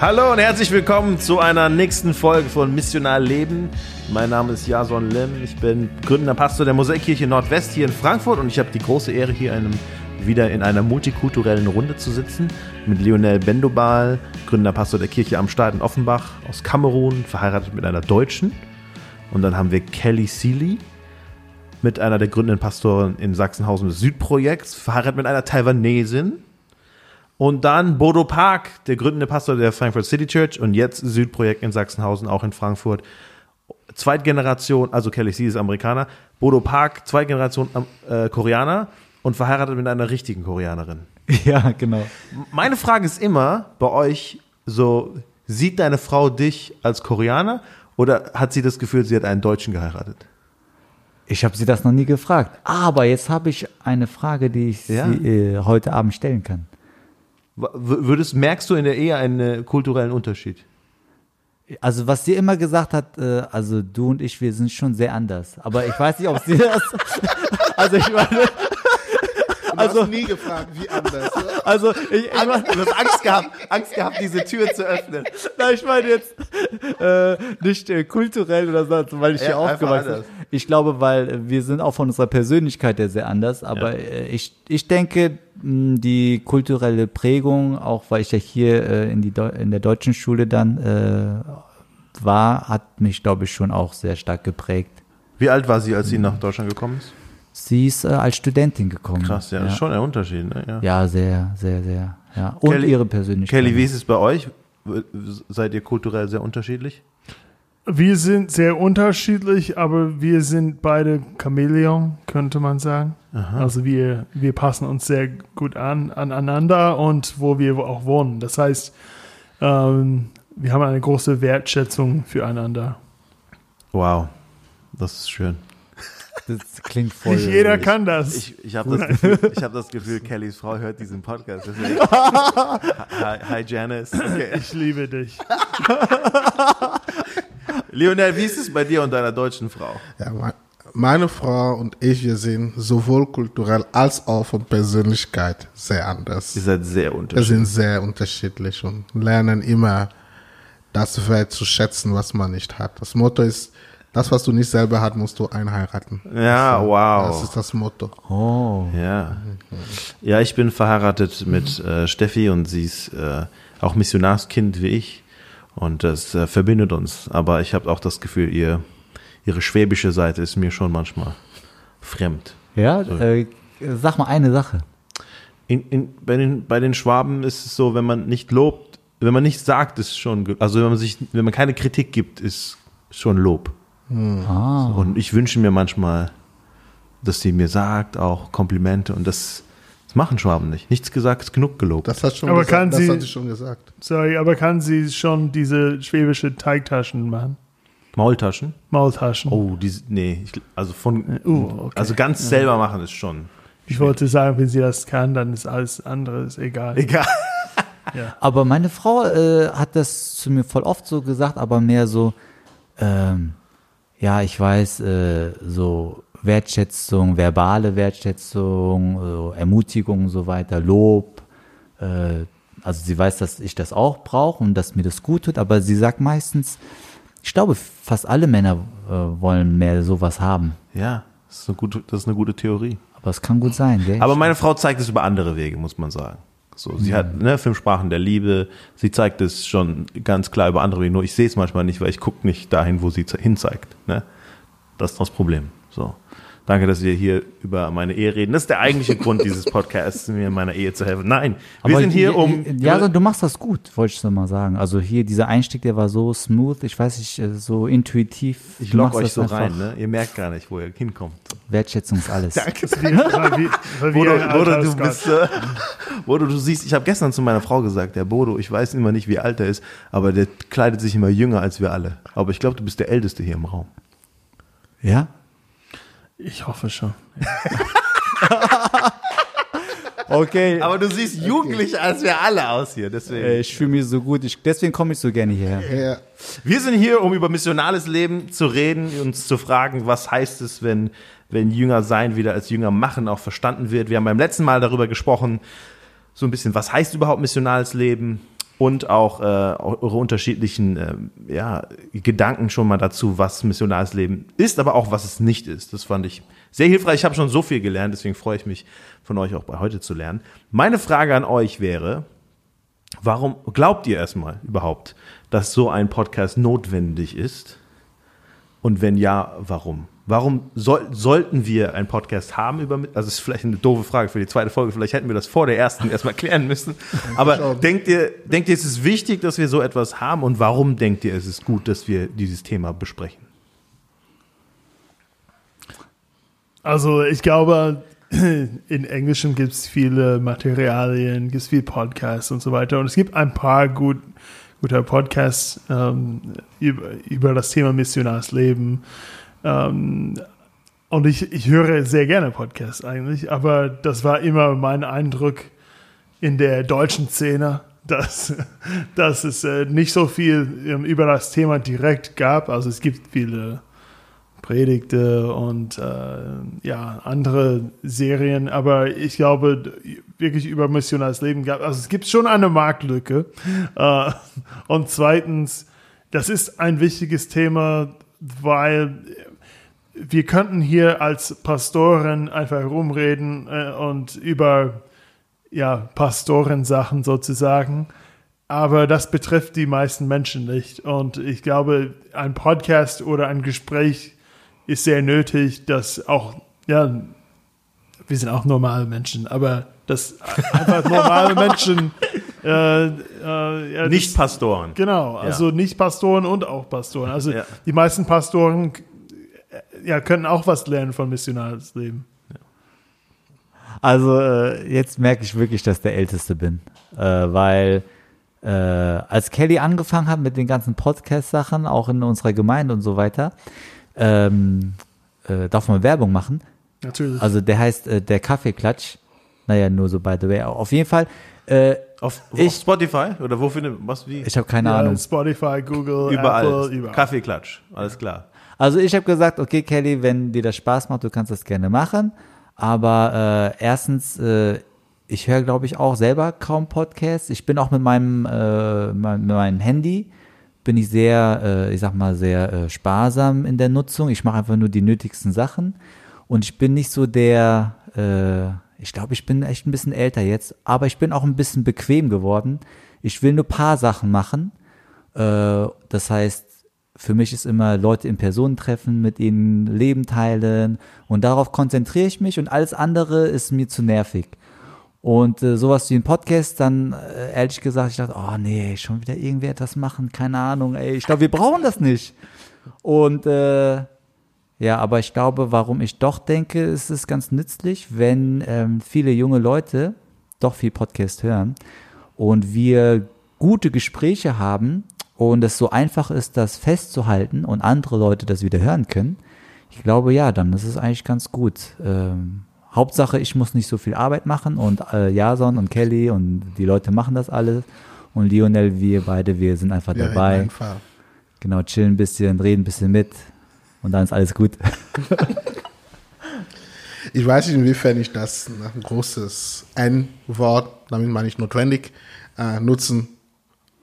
Hallo und herzlich willkommen zu einer nächsten Folge von Missional Leben. Mein Name ist Jason Lim. Ich bin gründender Pastor der Mosaikkirche Nordwest hier in Frankfurt und ich habe die große Ehre, hier einem, wieder in einer multikulturellen Runde zu sitzen mit Lionel Bendobal, gründender Pastor der Kirche am Start in Offenbach aus Kamerun, verheiratet mit einer Deutschen. Und dann haben wir Kelly Seeley, mit einer der gründenden Pastoren in Sachsenhausen des Südprojekts, verheiratet mit einer Taiwanesin. Und dann Bodo Park, der gründende Pastor der Frankfurt City Church und jetzt Südprojekt in Sachsenhausen, auch in Frankfurt. Zweitgeneration, also Kelly C ist Amerikaner. Bodo Park, Zweitgeneration äh, Koreaner und verheiratet mit einer richtigen Koreanerin. Ja, genau. Meine Frage ist immer bei euch so, sieht deine Frau dich als Koreaner oder hat sie das Gefühl, sie hat einen Deutschen geheiratet? Ich habe sie das noch nie gefragt. Aber jetzt habe ich eine Frage, die ich Ja. sie, äh, heute Abend stellen kann. Würdest, merkst du in der Ehe einen äh, kulturellen Unterschied? Also was sie immer gesagt hat, äh, also du und ich, wir sind schon sehr anders. Aber ich weiß nicht, ob sie das. also ich meine, Du Also- hast nie gefragt, wie anders. oder? also ich, ich meine, Du hast Angst gehabt, Angst gehabt, diese Tür zu öffnen. Nein, ich meine jetzt äh, nicht äh, kulturell oder so, weil ich Ja, hier aufgewachsen bin. Ich glaube, weil wir sind auch von unserer Persönlichkeit her sehr anders. Aber äh, ich, ich denke, mh, die kulturelle Prägung, auch weil ich ja hier äh, in, die Deu in der deutschen Schule dann äh, war, hat mich, glaube ich, schon auch sehr stark geprägt. Wie alt war sie, als sie nach Deutschland gekommen ist? Sie ist äh, als Studentin gekommen. Krass, ja, das ist schon ein Unterschied. Ne? Ja. Ja, sehr, sehr, sehr. Ja. Und Kelly- ihre Persönlichkeit. Kelly, wie ist es bei euch? Seid ihr kulturell sehr unterschiedlich? Wir sind sehr unterschiedlich, aber wir sind beide Chamäleon, könnte man sagen. Also wir, wir passen uns sehr gut an, aneinander und wo wir auch wohnen. Das heißt, ähm, wir haben eine große Wertschätzung füreinander. Wow, das ist schön. Das klingt voll. Nicht jeder kann das. Ich, ich habe das, Gefühl, ich hab das Gefühl, Kellys Frau hört diesen Podcast. Deswegen. Hi, hi Janice. Okay. ich liebe dich. Lionel, wie ist es bei dir und deiner deutschen Frau? Ja, me- meine Frau und ich, wir sind sowohl kulturell als auch von Persönlichkeit sehr anders. Ihr seid sehr Wir unterschiedlich. sind sehr unterschiedlich und lernen immer das Wert zu schätzen, was man nicht hat. Das Motto ist, das, was du nicht selber hast, musst du einheiraten. Ja, wow. Das ist das Motto. Oh. Ja. Ja, ich bin verheiratet mit äh, Steffi und sie ist äh, auch Missionarskind wie ich. Und das äh, verbindet uns. Aber ich habe auch das Gefühl, ihr, ihre schwäbische Seite ist mir schon manchmal fremd. Ja, äh, sag mal eine Sache. In, in, bei, den, bei den Schwaben ist es so, wenn man nicht lobt, wenn man nicht sagt, ist schon, also wenn man sich, wenn man keine Kritik gibt, ist schon Lob. Ah. Und ich wünsche mir manchmal, dass sie mir sagt, auch Komplimente und das, das machen Schwaben nicht. Nichts gesagt, ist genug gelobt. Das hat schon Aber gesagt. kann das sie- hat sie schon gesagt. Sorry, aber kann sie schon diese schwäbische Teigtaschen machen? Maultaschen? Maultaschen. Oh, die, nee, ich, also von, Uh, okay. also ganz selber machen ist schon. Ich wollte sagen, wenn sie das kann, dann ist alles andere ist egal. Egal. Aber meine Frau äh, hat das zu mir voll oft so gesagt, aber mehr so, ähm, ja, ich weiß, äh, so Wertschätzung, verbale Wertschätzung, so Ermutigung und so weiter, Lob. Äh, also sie weiß, dass ich das auch brauche und dass mir das gut tut, aber sie sagt meistens, ich glaube, fast alle Männer äh, wollen mehr sowas haben. Ja, das ist, eine gute, das ist eine gute Theorie. Aber es kann gut sein, gell? Aber meine Frau zeigt es über andere Wege, muss man sagen. So, sie hat ne, fünf Sprachen der Liebe. Sie zeigt es schon ganz klar über andere. Nur ich sehe es manchmal nicht, weil ich gucke nicht dahin, wo sie ze- hinzeigt. Ne? Das ist das Problem. So. Danke, dass wir hier über meine Ehe reden. Das ist der eigentliche Grund dieses Podcasts, mir in meiner Ehe zu helfen. Nein, wir Aber sind hier, um. Ja, also du machst das gut, wollte ich so mal sagen. Also hier dieser Einstieg, der war so smooth, ich weiß nicht, äh, so intuitiv. ich lock euch so rein. Ne? Ihr merkt gar nicht, wo ihr hinkommt. Wertschätzung ist alles. weil Bodo, du bist, äh, Bodo, du siehst, ich habe gestern zu meiner Frau gesagt, der Bodo, ich weiß immer nicht, wie alt er ist, aber der kleidet sich immer jünger als wir alle. Aber ich glaube, du bist der Älteste hier im Raum. Ja? Ich hoffe schon. Okay. Aber du siehst jugendlicher als wir alle aus hier, deswegen. Äh, ich fühle mich so gut, ich, deswegen komme ich so gerne hierher. Ja, Wir sind hier, um über missionales Leben zu reden, uns zu fragen, was heißt es, wenn, wenn Jünger sein wieder als Jünger machen auch verstanden wird. Wir haben beim letzten Mal darüber gesprochen, so ein bisschen, was heißt überhaupt missionales Leben? Und auch äh, eure unterschiedlichen äh, ja, Gedanken schon mal dazu, was missionares Leben ist, aber auch was es nicht ist. Das fand ich sehr hilfreich. Ich habe schon so viel gelernt, deswegen freue ich mich von euch auch bei heute zu lernen. Meine Frage an euch wäre, warum glaubt ihr erstmal überhaupt, dass so ein Podcast notwendig ist? Und wenn ja, warum? Warum soll, sollten wir einen Podcast haben über, also das ist vielleicht eine doofe Frage für die zweite Folge, vielleicht hätten wir das vor der ersten erstmal klären müssen. Aber denkt ihr, denkt ihr, es ist wichtig, dass wir so etwas haben und warum denkt ihr, es ist gut, dass wir dieses Thema besprechen? Also ich glaube, in Englischem gibt es viele Materialien, gibt es viele Podcasts und so weiter. Und es gibt ein paar gut, gute Podcasts ähm, über, über das Thema missionares Leben. Ähm, und ich, ich höre sehr gerne Podcasts eigentlich, aber das war immer mein Eindruck in der deutschen Szene, dass, dass es äh, nicht so viel ähm, über das Thema direkt gab. Also es gibt viele Predigte und äh, ja, andere Serien, aber ich glaube, wirklich über missionales Leben gab also es gibt schon eine Marktlücke. Äh, und zweitens, das ist ein wichtiges Thema, weil wir könnten hier als Pastoren einfach rumreden äh, und über ja, Pastorensachen sozusagen. Aber das betrifft die meisten Menschen nicht. Und ich glaube, ein Podcast oder ein Gespräch ist sehr nötig, dass auch, ja, wir sind auch normale Menschen, aber dass einfach normale Menschen äh, äh, ja, Nicht das- Pastoren. Genau, also nicht Pastoren und auch Pastoren. Also Ja. die meisten Pastoren äh, ja, können auch was lernen von missionares Leben. Also äh, jetzt merke ich wirklich, dass ich der Älteste bin, äh, weil äh, als Kelly angefangen hat mit den ganzen Podcast-Sachen, auch in unserer Gemeinde und so weiter, ähm, äh, darf man Werbung machen. Natürlich. Also der heißt äh, der Kaffeeklatsch. Naja, nur so by the way. Auf jeden Fall, äh, Auf, auf Ich- Spotify oder wo findet was wie? ich habe keine ja, Ahnung. Spotify, Google, überall. Apple, überall. Kaffeeklatsch, alles klar. Also ich habe gesagt, okay, Kelly, wenn dir das Spaß macht, du kannst das gerne machen. Aber äh, erstens, äh, ich höre, glaube ich, auch selber kaum Podcasts. Ich bin auch mit meinem, äh, mein- mit meinem Handy, bin ich sehr, äh, ich sag mal, sehr äh, sparsam in der Nutzung. Ich mache einfach nur die nötigsten Sachen. Und ich bin nicht so der, äh, ich glaube, ich bin echt ein bisschen älter jetzt, aber ich bin auch ein bisschen bequem geworden. Ich will nur paar Sachen machen. Äh, das heißt, für mich ist immer Leute in Person treffen, mit ihnen Leben teilen und darauf konzentriere ich mich und alles andere ist mir zu nervig. Und äh, sowas wie ein Podcast, dann äh, ehrlich gesagt, ich dachte, oh nee, schon wieder irgendwer etwas machen, keine Ahnung, ey, ich glaube, wir brauchen das nicht. Und äh, ja, aber ich glaube, warum ich doch denke, es ist ganz nützlich, wenn ähm, viele junge Leute doch viel Podcast hören und wir gute Gespräche haben und es so einfach ist, das festzuhalten und andere Leute das wieder hören können. Ich glaube, ja, dann ist es eigentlich ganz gut. Ähm, Hauptsache, ich muss nicht so viel Arbeit machen und äh, Jason und Kelly und die Leute machen das alles. Und Lionel, wir beide, wir sind einfach Ja, dabei. einfach. Genau, chillen ein bisschen, reden ein bisschen mit und dann ist alles gut. Ich weiß nicht, inwiefern ich das nach ein großes N-Wort, damit meine ich notwendig, äh, nutzen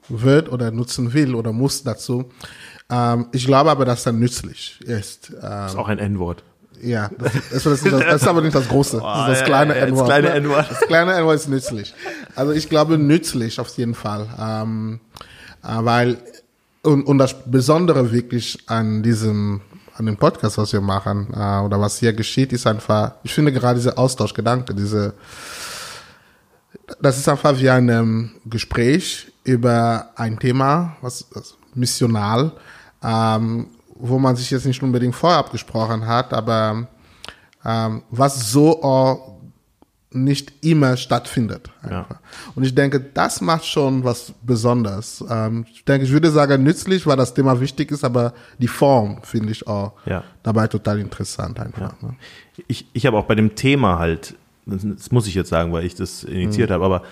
wird oder nutzen will oder muss dazu. Ähm, ich glaube aber, dass er nützlich ist. Ähm, Das ist auch ein N-Wort. ja, das, das, das, ist das, das ist aber nicht das große. Das ist das kleine ja, ja, das N-Wort. kleine N-Wort. Das kleine N-Wort ist nützlich. Also ich glaube nützlich auf jeden Fall. Ähm, äh, weil, und, und das Besondere wirklich an diesem, an dem Podcast, was wir machen, äh, oder was hier geschieht, ist einfach, ich finde gerade dieser Austauschgedanke, diese, das ist einfach wie ein ähm, Gespräch über ein Thema, was, was missional, ähm, wo man sich jetzt nicht unbedingt vorher abgesprochen hat, aber ähm, was so nicht immer stattfindet. Einfach. Und ich denke, das macht schon was Besonderes. Ähm, ich denke, ich würde sagen nützlich, weil das Thema wichtig ist, aber die Form finde ich auch Ja. dabei total interessant einfach. Ne? Ich, ich habe auch bei dem Thema halt, das, muss ich jetzt sagen, weil ich das initiiert habe, aber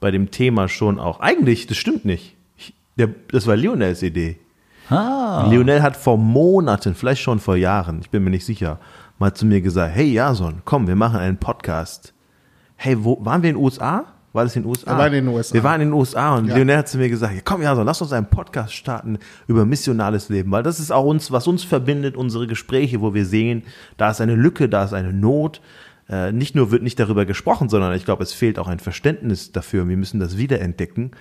bei dem Thema schon auch, eigentlich, das stimmt nicht. Ich, der, das war Lionels Idee. Ah, Lionel hat vor Monaten, vielleicht schon vor Jahren, ich bin mir nicht sicher, mal zu mir gesagt, hey Jason, komm, wir machen einen Podcast. Hey, wo waren wir in den USA? War das in den USA? Wir waren in den USA. Wir waren in den USA und Ja. Lionel hat zu mir gesagt, komm, ja, so, lass uns einen Podcast starten über missionales Leben, weil das ist auch uns, was uns verbindet, unsere Gespräche, wo wir sehen, da ist eine Lücke, da ist eine Not. Äh, nicht nur wird nicht darüber gesprochen, sondern ich glaube, es fehlt auch ein Verständnis dafür. Wir müssen das wiederentdecken.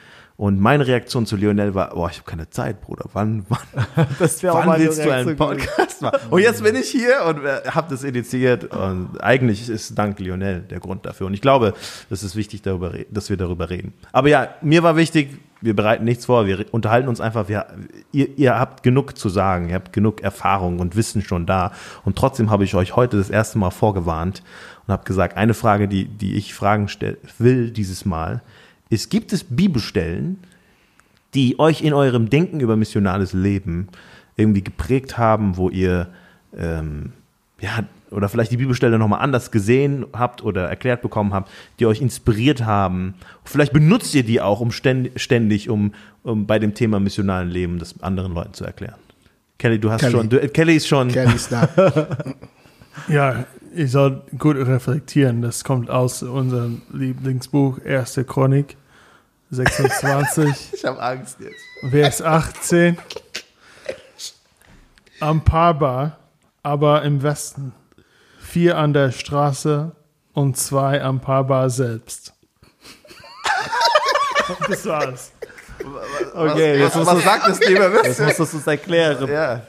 Und meine Reaktion zu Lionel war, boah, ich habe keine Zeit, Bruder. Wann, wann, Das wann willst du einen Podcast machen? Und jetzt bin ich hier und äh, habe das initiiert. Und eigentlich ist dank Lionel der Grund dafür. Und ich glaube, es ist wichtig, darüber, dass wir darüber reden. Aber ja, mir war wichtig, wir bereiten nichts vor, wir unterhalten uns einfach. Wir, ihr, ihr habt genug zu sagen, ihr habt genug Erfahrung und Wissen schon da. Und trotzdem habe ich euch heute das erste Mal vorgewarnt und habe gesagt, eine Frage, die, die ich fragen stell, will dieses Mal, ist, gibt es Bibelstellen, die euch in eurem Denken über missionales Leben irgendwie geprägt haben, wo ihr ähm, ja oder vielleicht die Bibelstelle nochmal anders gesehen habt oder erklärt bekommen habt, die euch inspiriert haben. Vielleicht benutzt ihr die auch um ständ- ständig, um, um bei dem Thema missionalen Leben das anderen Leuten zu erklären. Kelly, du hast Kelly. schon, du, äh, Kelly ist schon, Kelly ist da. Ja, ich soll gut reflektieren. Das kommt aus unserem Lieblingsbuch, Erste Chronik 26, ich habe Angst jetzt. Vers 18. Am Parbar, aber im Westen. Vier an der Straße und zwei am Parbar selbst. das war's. Okay, jetzt was, musst, was sagt das Thema? du, jetzt musst du es erklären. Ja.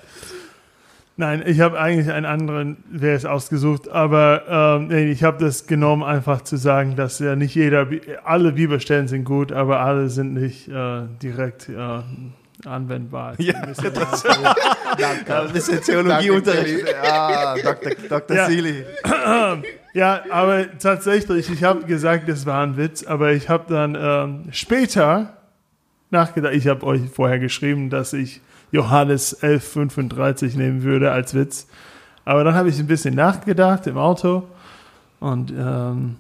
Nein, ich habe eigentlich einen anderen Vers ausgesucht, aber ähm, nee, ich habe das genommen, einfach zu sagen, dass ja nicht jeder, alle Bibelstellen sind gut, aber alle sind nicht äh, direkt äh, anwendbar. Ja, das Ja, ein bisschen Theologieunterricht. Ja, Dr. Dr. Ja. Seeley. Ja, aber tatsächlich, ich habe gesagt, das war ein Witz, aber ich habe dann ähm, später nachgedacht, ich habe euch vorher geschrieben, dass ich Johannes 11,35 nehmen würde als Witz. Aber dann habe ich ein bisschen nachgedacht im Auto und ähm,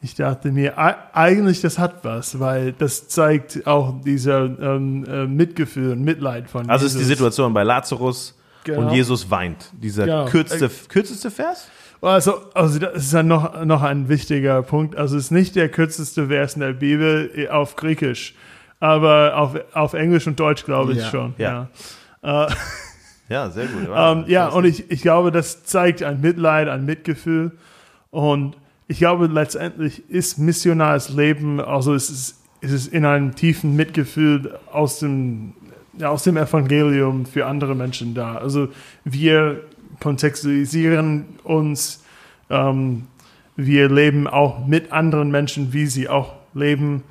ich dachte mir, eigentlich das hat was, weil das zeigt auch dieser ähm, äh, Mitgefühl und Mitleid von Also ist die Jesus. Situation bei Lazarus Genau. und Jesus weint. Dieser Genau. kürzeste, kürzeste Vers? Also, also das ist dann noch, noch ein wichtiger Punkt. Also es ist nicht der kürzeste Vers in der Bibel eh, auf Griechisch, aber auf, auf Englisch und Deutsch glaube ich Ja. schon. Ja. Ja, äh, Ja, sehr gut. ähm, ja und ich, ich glaube, das zeigt ein Mitleid, ein Mitgefühl. Und ich glaube, letztendlich ist missionales Leben, also es ist, es ist in einem tiefen Mitgefühl aus dem, ja, aus dem Evangelium für andere Menschen da. Also wir kontextualisieren uns, ähm, wir leben auch mit anderen Menschen, wie sie auch leben.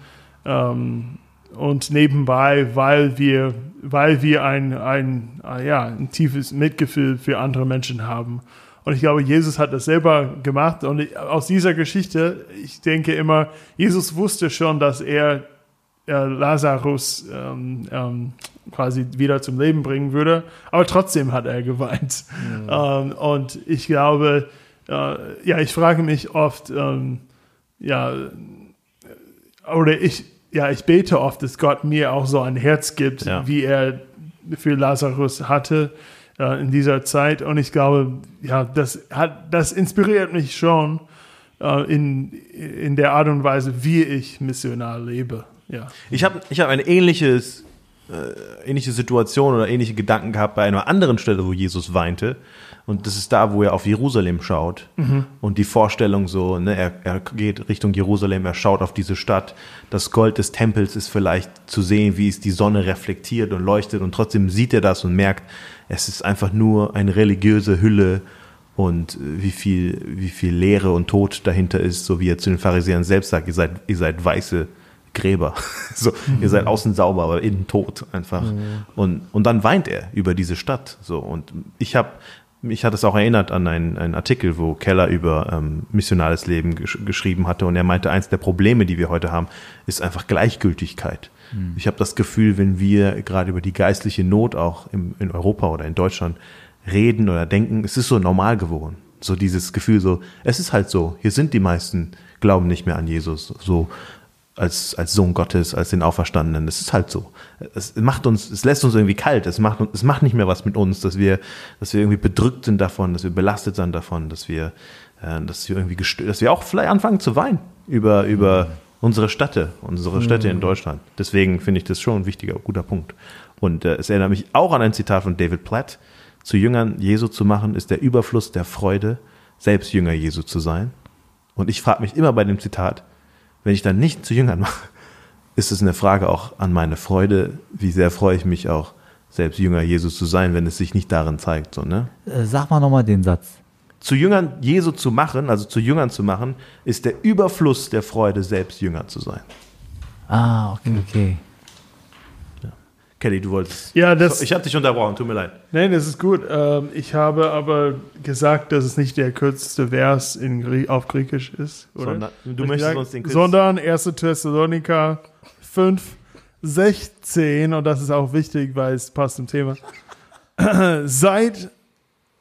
Ähm, und nebenbei, weil wir, weil wir ein, ein, äh, ja, ein tiefes Mitgefühl für andere Menschen haben. Und ich glaube, Jesus hat das selber gemacht. Und aus dieser Geschichte, ich denke immer, Jesus wusste schon, dass er äh, Lazarus ähm, ähm, quasi wieder zum Leben bringen würde. Aber trotzdem hat er geweint. Ähm, und ich glaube, äh, ja, ich frage mich oft, ähm, ja, oder ich, ja, ich bete oft, dass Gott mir auch so ein Herz gibt, Ja. wie er für Lazarus hatte äh, in dieser Zeit. Und ich glaube, ja, das hat, das inspiriert mich schon äh, in, in der Art und Weise, wie ich missionar lebe. Ja. Ich habe ich hab eine ähnliches, äh, ähnliche Situation oder ähnliche Gedanken gehabt bei einer anderen Stelle, wo Jesus weinte. Und das ist da, wo er auf Jerusalem schaut. Und die Vorstellung so, ne, er, er geht Richtung Jerusalem, er schaut auf diese Stadt. Das Gold des Tempels ist vielleicht zu sehen, wie es die Sonne reflektiert und leuchtet. Und trotzdem sieht er das und merkt, es ist einfach nur eine religiöse Hülle und äh, wie viel, wie viel Leere und Tod dahinter ist, so wie er zu den Pharisäern selbst sagt, ihr seid, ihr seid weiße Gräber. so, ihr seid außen sauber, aber innen tot einfach. Und, und dann weint er über diese Stadt. So, und ich habe mich hat es auch erinnert an einen, einen Artikel, wo Keller über ähm, missionales Leben gesch geschrieben hatte und er meinte, eins der Probleme, die wir heute haben, ist einfach Gleichgültigkeit. Ich habe das Gefühl, wenn wir gerade über die geistliche Not auch im, in Europa oder in Deutschland reden oder denken, es ist so normal geworden. So dieses Gefühl, so, es ist halt so, hier sind die meisten, glauben nicht mehr an Jesus, so als, als Sohn Gottes, als den Auferstandenen. Es ist halt so. Es macht uns, es lässt uns irgendwie kalt. Es macht, es macht nicht mehr was mit uns, dass wir, dass wir irgendwie bedrückt sind davon, dass wir belastet sind davon, dass wir, äh, dass wir irgendwie gestört, dass wir auch vielleicht anfangen zu weinen über, über unsere Städte, unsere Städte in Deutschland. Deswegen finde ich das schon ein wichtiger, guter Punkt. Und äh, es erinnert mich auch an ein Zitat von David Platt. Zu Jüngern Jesu zu machen, ist der Überfluss der Freude, selbst Jünger Jesu zu sein. Und ich frage mich immer bei dem Zitat, wenn ich dann nicht zu Jüngern mache, ist es eine Frage auch an meine Freude, wie sehr freue ich mich auch, selbst Jünger Jesu zu sein, wenn es sich nicht darin zeigt. So, ne? Äh, sag mal nochmal den Satz. Zu Jüngern Jesu zu machen, also zu Jüngern zu machen, ist der Überfluss der Freude, selbst Jünger zu sein. Ah, okay, okay. Kelly, du wolltest. Ja, das- Ich habe dich unterbrochen, tut mir leid. Nein, das ist gut. Ähm, ich habe aber gesagt, dass es nicht der kürzeste Vers in Grie auf Griechisch ist. Oder? Sondern, du ich möchtest gesagt? uns den. Sondern 1. Thessaloniker 5, 16, und das ist auch wichtig, weil es passt zum Thema. Seid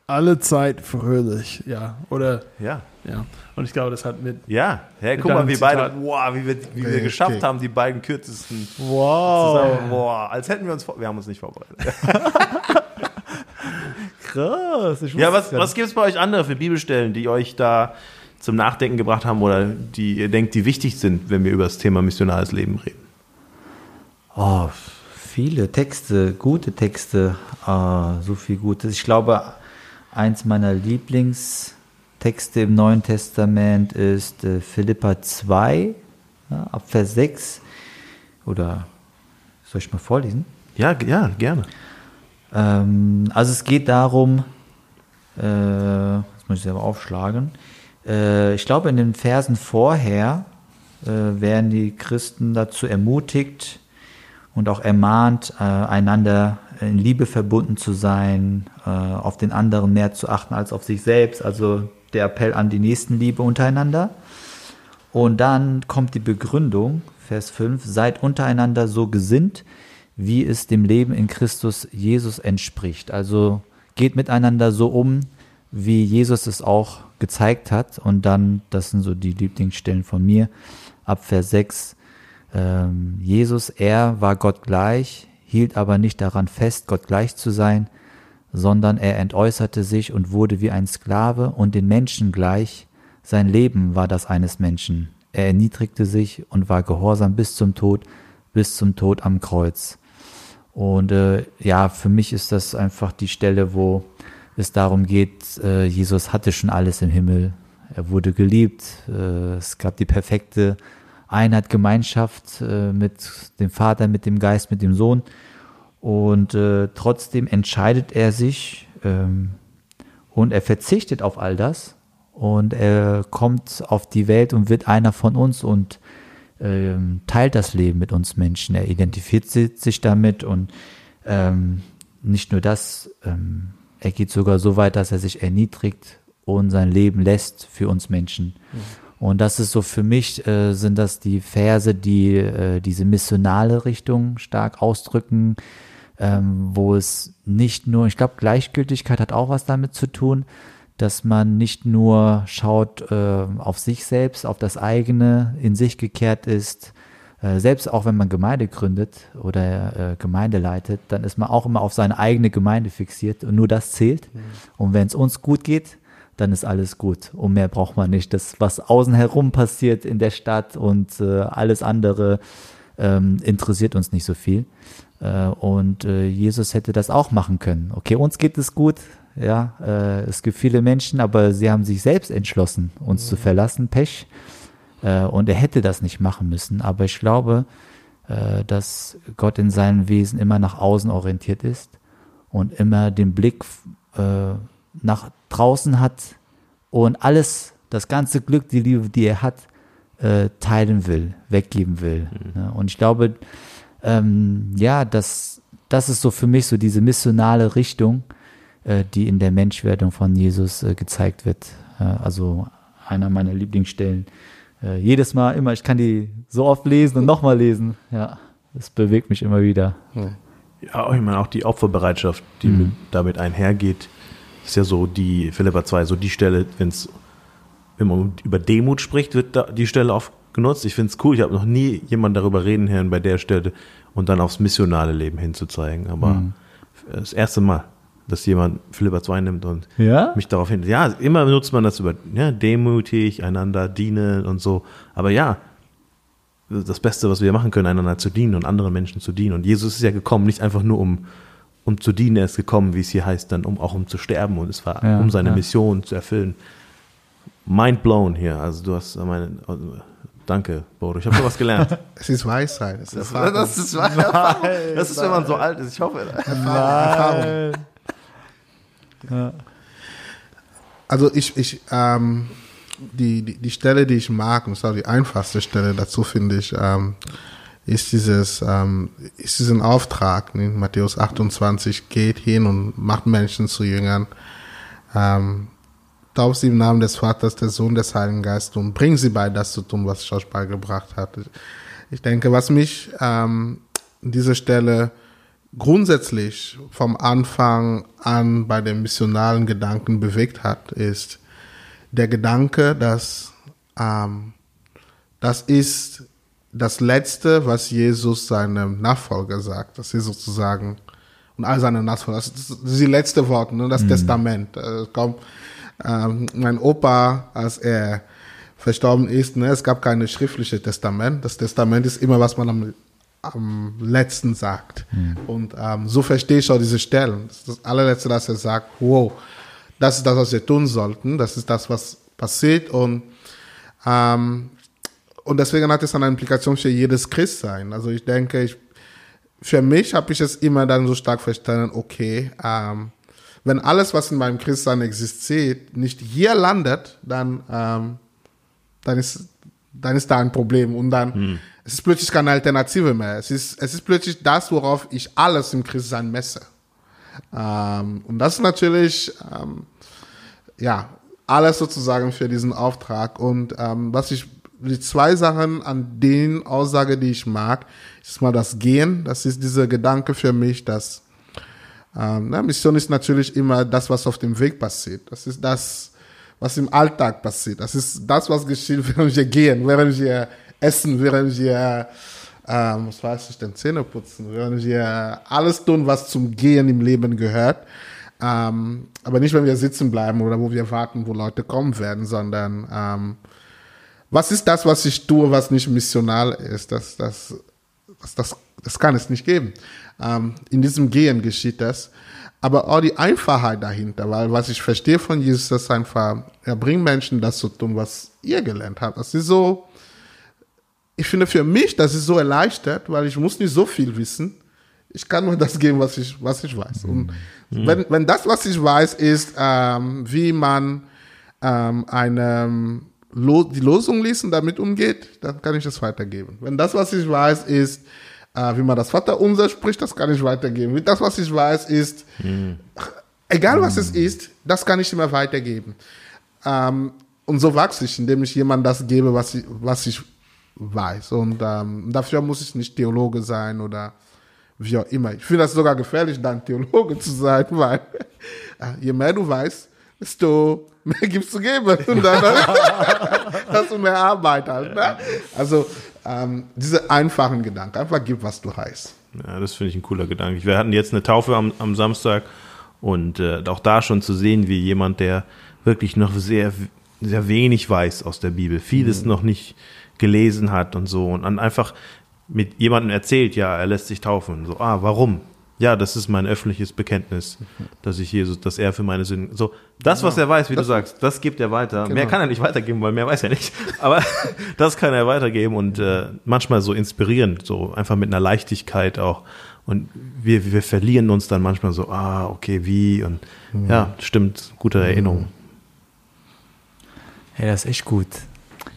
alle Zeit fröhlich. Ja, oder, Ja. Ja. Und ich glaube, das hat mit. Ja, hey, guck Mit mal, deinem wie beide, wow, wie wir, wie wir Okay, geschafft okay. haben, die beiden kürzesten Wow. zusammen. Boah, als hätten wir uns, vor wir haben uns nicht vorbereitet. Krass. Ich Ja, was, was gibt es bei euch andere für Bibelstellen, die euch da zum Nachdenken gebracht haben oder die ihr denkt, die wichtig sind, wenn wir über das Thema missionales Leben reden? Oh, viele Texte, gute Texte, ah, so viel Gutes. Ich glaube, eins meiner Lieblingstexte im Neuen Testament ist äh, Philippa 2, ja, ab Vers 6. Oder soll ich mal vorlesen? Ja, ja, gerne. Ähm, also es geht darum, äh, das muss ich selber aufschlagen. Äh, ich glaube, in den Versen vorher äh, werden die Christen dazu ermutigt und auch ermahnt, äh, einander in Liebe verbunden zu sein, äh, auf den anderen mehr zu achten als auf sich selbst. Also der Appell an die Nächstenliebe untereinander. Und dann kommt die Begründung, Vers 5, seid untereinander so gesinnt, wie es dem Leben in Christus Jesus entspricht. Also geht miteinander so um, wie Jesus es auch gezeigt hat. Und dann, das sind so die Lieblingsstellen von mir, ab Vers 6, ähm, Jesus, er war Gott gleich, hielt aber nicht daran fest, Gott gleich zu sein, sondern er entäußerte sich und wurde wie ein Sklave und den Menschen gleich. Sein Leben war das eines Menschen. Er erniedrigte sich und war gehorsam bis zum Tod, bis zum Tod am Kreuz. Und äh, ja, für mich ist das einfach die Stelle, wo es darum geht, äh, Jesus hatte schon alles im Himmel. Er wurde geliebt. Äh, es gab die perfekte Einheit, Gemeinschaft äh, mit dem Vater, mit dem Geist, mit dem Sohn. Und äh, trotzdem entscheidet er sich ähm, und er verzichtet auf all das und er kommt auf die Welt und wird einer von uns und ähm, teilt das Leben mit uns Menschen. Er identifiziert sich damit und ähm, nicht nur das, ähm, er geht sogar so weit, dass er sich erniedrigt und sein Leben lässt für uns Menschen. Und das ist so für mich, äh, sind das die Verse, die äh, diese missionale Richtung stark ausdrücken, ähm, wo es nicht nur, ich glaube, Gleichgültigkeit hat auch was damit zu tun, dass man nicht nur schaut äh, auf sich selbst, auf das eigene, in sich gekehrt ist, äh, selbst auch wenn man Gemeinde gründet oder äh, Gemeinde leitet, dann ist man auch immer auf seine eigene Gemeinde fixiert und nur das zählt. Und wenn es uns gut geht, dann ist alles gut. Und mehr braucht man nicht. Das, was außen herum passiert in der Stadt und äh, alles andere ähm, interessiert uns nicht so viel. Äh, und äh, Jesus hätte das auch machen können. Okay, uns geht es gut. Ja, äh, es gibt viele Menschen, aber sie haben sich selbst entschlossen, uns zu verlassen. Pech. Und er hätte das nicht machen müssen. Aber ich glaube, dass Gott in seinem Wesen immer nach außen orientiert ist und immer den Blick nach draußen hat und alles, das ganze Glück, die Liebe, die er hat, teilen will, weggeben will. Ne? Und ich glaube, ähm, ja, das, das ist so für mich so diese missionale Richtung, äh, die in der Menschwerdung von Jesus äh, gezeigt wird. Äh, also einer meiner Lieblingsstellen. Äh, jedes Mal immer, ich kann die so oft lesen und nochmal lesen. Ja, das bewegt mich immer wieder. Ja, ich meine auch die Opferbereitschaft, die Mhm. mit, damit einhergeht, ist ja so die Philippa 2, so die Stelle, wenn's, wenn man über Demut spricht, wird da die Stelle oft genutzt. Ich finde es cool, ich habe noch nie jemanden darüber reden hören bei der Stelle und dann aufs missionale Leben hinzuzeigen. Aber Mhm. das erste Mal, dass jemand Philippa 2 nimmt und Ja? mich darauf hin. Ja, immer nutzt man das über ja, demütig, einander dienen und so. Aber ja, das Beste, was wir machen können, einander zu dienen und anderen Menschen zu dienen. Und Jesus ist ja gekommen, nicht einfach nur um, um zu dienen, er ist gekommen, wie es hier heißt, dann um auch um zu sterben und es war, Ja, um seine. Mission zu erfüllen. Mind blown hier. Also du hast meine, danke, Bodo. Ich habe sowas gelernt. Es ist Weisheit. Es ist Das, Erfahrung. das, ist, Erfahrung. das ist, wenn man so alt ist. Ich hoffe. Erfahrung. Also ich, ich, ähm, die, die, die Stelle, die ich mag, und das ist auch die einfachste Stelle dazu, finde ich, ähm, ist dieses, ähm, ist diesen Auftrag, ne? Matthäus 28, geht hin und macht Menschen zu Jüngern, ähm, tauft sie im Namen des Vaters, des Sohnes, des Heiligen Geistes und bring sie bei, das zu tun, was euch beigebracht habe. Ich denke, was mich ähm, an dieser Stelle grundsätzlich vom Anfang an bei dem missionalen Gedanken bewegt hat, ist der Gedanke, dass ähm, das ist das Letzte, was Jesus seinem Nachfolger sagt. Das ist sozusagen, und all seine Nachfolger, das ist die letzte Worte, ne, das Testament. Äh, komm, ähm, mein Opa, als er verstorben ist, ne, es gab keine schriftliche Testament. Das Testament ist immer, was man am, am letzten sagt. Und ähm, so verstehe ich auch diese Stellen. Das ist das allerletzte, dass er sagt, wow, das ist das, was wir tun sollten. Das ist das, was passiert. Und, ähm, und deswegen hat es eine Implikation für jedes Christsein. Also ich denke, ich, für mich habe ich es immer dann so stark verstanden, okay, ähm, wenn alles, was in meinem Christsein existiert, nicht hier landet, dann, ähm, dann, ist, dann ist da ein Problem. Und dann es ist plötzlich keine Alternative mehr. Es ist, es ist plötzlich das, worauf ich alles im Christsein messe. Ähm, und das ist natürlich, ähm, ja, alles sozusagen für diesen Auftrag. Und ähm, was ich, die zwei Sachen an den Aussage, die ich mag, ist mal das Gehen. Das ist dieser Gedanke für mich, dass ähm, na, Mission ist natürlich immer das, was auf dem Weg passiert. Das ist das, was im Alltag passiert. Das ist das, was geschieht, während wir gehen, während wir essen, während wir, ähm, was weiß ich denn, Zähne putzen, während wir alles tun, was zum Gehen im Leben gehört. Ähm, aber nicht, wenn wir sitzen bleiben oder wo wir warten, wo Leute kommen werden, sondern ähm, was ist das, was ich tue, was nicht missional ist? Das, das, das, das, das kann es nicht geben. Ähm, in diesem Gehen geschieht das. Aber auch die Einfachheit dahinter, weil was ich verstehe von Jesus, ist einfach, er bringt Menschen das zu tun, was ihr gelernt habt. Das ist so, ich finde für mich, das ist so erleichtert, weil ich muss nicht so viel wissen. Ich kann nur das geben, was ich, was ich weiß. Und wenn, wenn das, was ich weiß, ist, ähm, wie man ähm, eine, Lo die Losung liest und damit umgeht, dann kann ich das weitergeben. Wenn das, was ich weiß, ist, äh, wie man das Vaterunser spricht, das kann ich weitergeben. Das, was ich weiß, ist, egal was es ist, das kann ich immer weitergeben. Ähm, und so wachse ich, indem ich jemandem das gebe, was ich, was ich weiß. Und ähm, dafür muss ich nicht Theologe sein oder wie auch immer. Ich finde das sogar gefährlich, dann Theologe zu sein, weil äh, je mehr du weißt, desto mehr gibt's zu geben. Und dann hast du mehr Arbeit halt. Ne? Also ähm, diese einfachen Gedanken, einfach gib, was du heißt. Ja, das finde ich ein cooler Gedanke. Wir hatten jetzt eine Taufe am, am Samstag und äh, auch da schon zu sehen, wie jemand, der wirklich noch sehr, sehr wenig weiß aus der Bibel, vieles noch nicht gelesen hat und so und dann einfach mit jemandem erzählt, ja, er lässt sich taufen. So, ah, warum? Ja, das ist mein öffentliches Bekenntnis, dass ich Jesus, dass er für meine Sünden. So, das, was er weiß, wie du sagst, das gibt er weiter. Mehr kann er nicht weitergeben, weil mehr weiß er nicht. Aber das kann er weitergeben und äh, manchmal so inspirierend, so einfach mit einer Leichtigkeit auch. Und wir, wir verlieren uns dann manchmal so, ah, okay, wie? Und ja, stimmt, gute Erinnerung. Hey, das ist echt gut.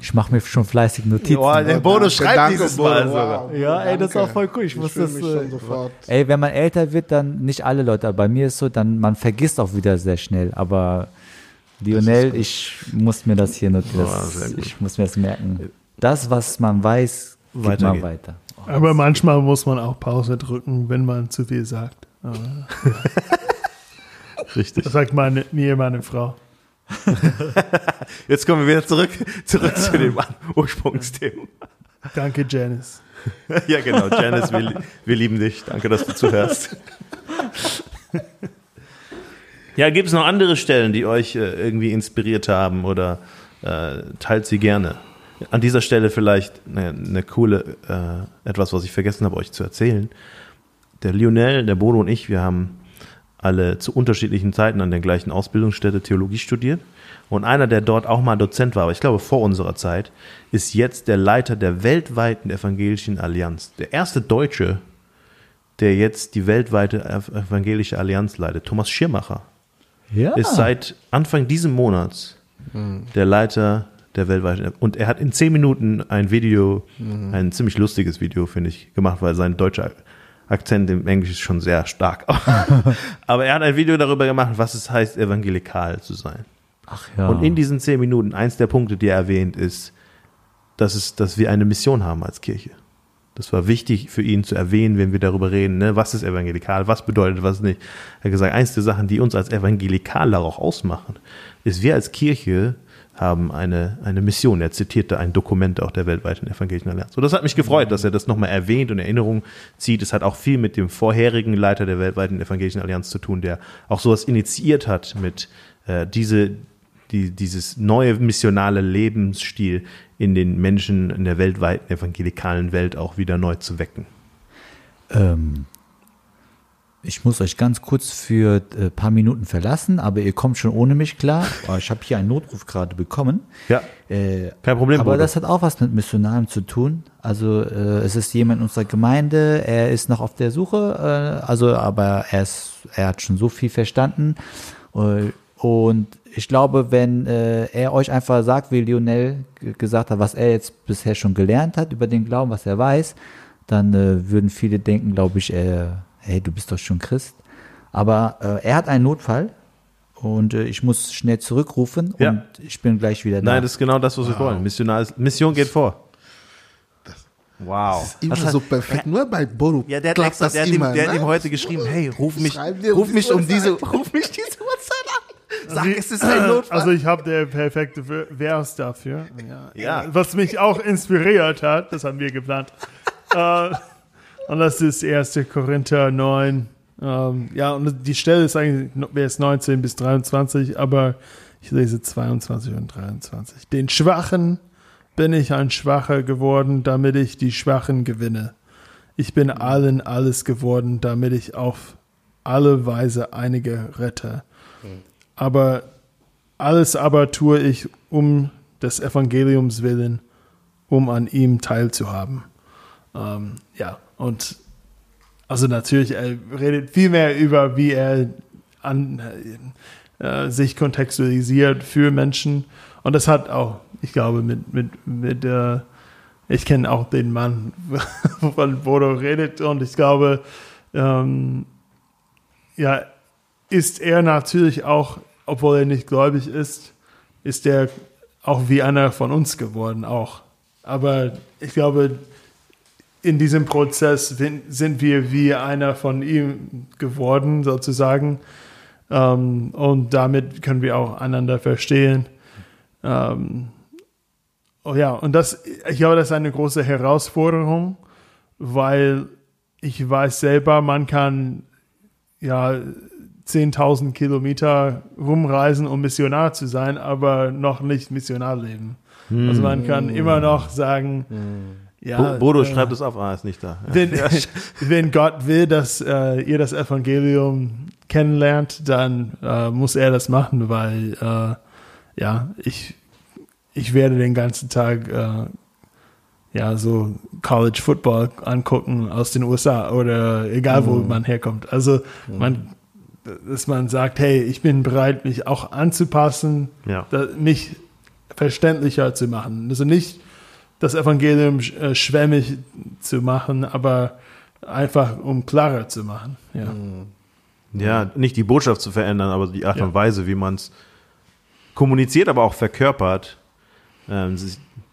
Ich mache mir schon fleißig Notizen. Boah, der Bodo schreibt danke, dieses Bodo, Mal wow. sogar. Ja, ey, das ist auch voll cool. Ich muss fühl das, mich äh, schon sofort. Ey, wenn man älter wird, dann nicht alle Leute, aber bei mir ist so, dann man vergisst auch wieder sehr schnell. Aber Lionel, ich muss mir das hier notieren. Ich muss mir das merken. Das, was man weiß, gibt man weiter. Aber manchmal muss man auch Pause drücken, wenn man zu viel sagt. Richtig. Das sagt meine, mir meine Frau. Jetzt kommen wir wieder zurück, zurück zu dem Ursprungsthema. Danke, Janice. Ja, genau. Janice, wir, wir lieben dich. Danke, dass du zuhörst. Ja, gibt es noch andere Stellen, die euch äh, irgendwie inspiriert haben oder äh, teilt sie gerne? An dieser Stelle vielleicht eine, eine coole, äh, etwas, was ich vergessen habe, euch zu erzählen. Der Lionel, der Bodo und ich, wir haben alle zu unterschiedlichen Zeiten an der gleichen Ausbildungsstätte Theologie studiert. Und einer, der dort auch mal Dozent war, aber ich glaube vor unserer Zeit, ist jetzt der Leiter der weltweiten evangelischen Allianz. Der erste Deutsche, der jetzt die weltweite evangelische Allianz leitet, Thomas Schirmacher, Ja. ist seit Anfang diesen Monats der Leiter der weltweiten. Und er hat in zehn Minuten ein Video, ein ziemlich lustiges Video, finde ich, gemacht, weil sein deutscher Akzent im Englisch ist schon sehr stark. Aber er hat ein Video darüber gemacht, was es heißt, evangelikal zu sein. Ach ja. Und in diesen zehn Minuten, eins der Punkte, die er erwähnt, ist, dass, es, dass wir eine Mission haben als Kirche. Das war wichtig für ihn zu erwähnen, wenn wir darüber reden, ne? was ist evangelikal, was bedeutet was nicht. Er hat gesagt, eins der Sachen, die uns als Evangelikaler auch ausmachen, ist, wir als Kirche haben eine, eine Mission. Er zitierte ein Dokument auch der weltweiten evangelischen Allianz. So, das hat mich gefreut, dass er das nochmal erwähnt und in Erinnerung zieht. Es hat auch viel mit dem vorherigen Leiter der weltweiten evangelischen Allianz zu tun, der auch sowas initiiert hat mit äh, diese, die, dieses neue missionale Lebensstil in den Menschen in der weltweiten evangelikalen Welt auch wieder neu zu wecken. Ähm, ich muss euch ganz kurz für ein paar Minuten verlassen, aber ihr kommt schon ohne mich klar. Oh, Ich habe hier einen Notruf gerade bekommen. Ja, Äh, kein Problem. aber Bodo. das hat auch was mit Missionarem zu tun. Also äh, es ist jemand in unserer Gemeinde, er ist noch auf der Suche, äh, also aber er, ist, er hat schon so viel verstanden. Äh, und ich glaube, wenn äh, er euch einfach sagt, wie Lionel gesagt hat, was er jetzt bisher schon gelernt hat über den Glauben, was er weiß, dann äh, würden viele denken, glaube ich, äh, hey, du bist doch schon Christ. Aber äh, er hat einen Notfall und äh, ich muss schnell zurückrufen Ja. und ich bin gleich wieder da. Nein, das ist genau das, was wir wollen. Missionar, Mission geht vor. Wow. Das ist immer hat- so perfekt. Nur bei Bodo Ja, der hat, extra, das der, hat ihm, immer. der hat ne? ihm heute geschrieben, hey, ruf mich, ruf um mich diese um diese, Uhrzeit. ruf mich diese Uhrzeit an. Sag, Wie- es ist ein Notfall. Also ich habe der perfekte Ver- Vers dafür. Ja. Was mich auch inspiriert hat, das haben wir geplant. äh, und das ist 1. Korinther 9. Ähm, ja, und die Stelle ist eigentlich Vers 19 bis 23, aber ich lese 22 und 23. Den Schwachen bin ich ein Schwacher geworden, damit ich die Schwachen gewinne. Ich bin allen alles geworden, damit ich auf alle Weise einige rette. Aber alles aber tue ich um des Evangeliums willen, um an ihm teilzuhaben. Ähm, ja, und also natürlich, er redet viel mehr über, wie er an, äh, sich kontextualisiert für Menschen. Und das hat auch, ich glaube, mit, mit, mit äh, ich kenne auch den Mann, von Bodo redet und ich glaube, ähm, ja, ist er natürlich auch, obwohl er nicht gläubig ist, ist er auch wie einer von uns geworden auch. Aber ich glaube, in diesem Prozess sind wir wie einer von ihm geworden, sozusagen. Ähm, und damit können wir auch einander verstehen. Ähm, oh ja, und das, ich glaube, das ist eine große Herausforderung, weil ich weiß selber, man kann ja 10.000 Kilometer rumreisen, um Missionar zu sein, aber noch nicht Missionar leben. Also man kann immer noch sagen, ja, Bo- Bodo äh, schreibt es auf, ah, ist nicht da. Wenn, wenn Gott will, dass äh, ihr das Evangelium kennenlernt, dann äh, muss er das machen, weil äh, ja, ich, ich werde den ganzen Tag äh, ja so College Football angucken aus den USA oder egal wo man herkommt. Also man, dass man sagt, hey, ich bin bereit, mich auch anzupassen, Ja. mich verständlicher zu machen. Also nicht das Evangelium äh, schwämmig zu machen, aber einfach um klarer zu machen. Ja. Ja, nicht die Botschaft zu verändern, aber die Art Ja. und Weise, wie man es kommuniziert, aber auch verkörpert, ähm,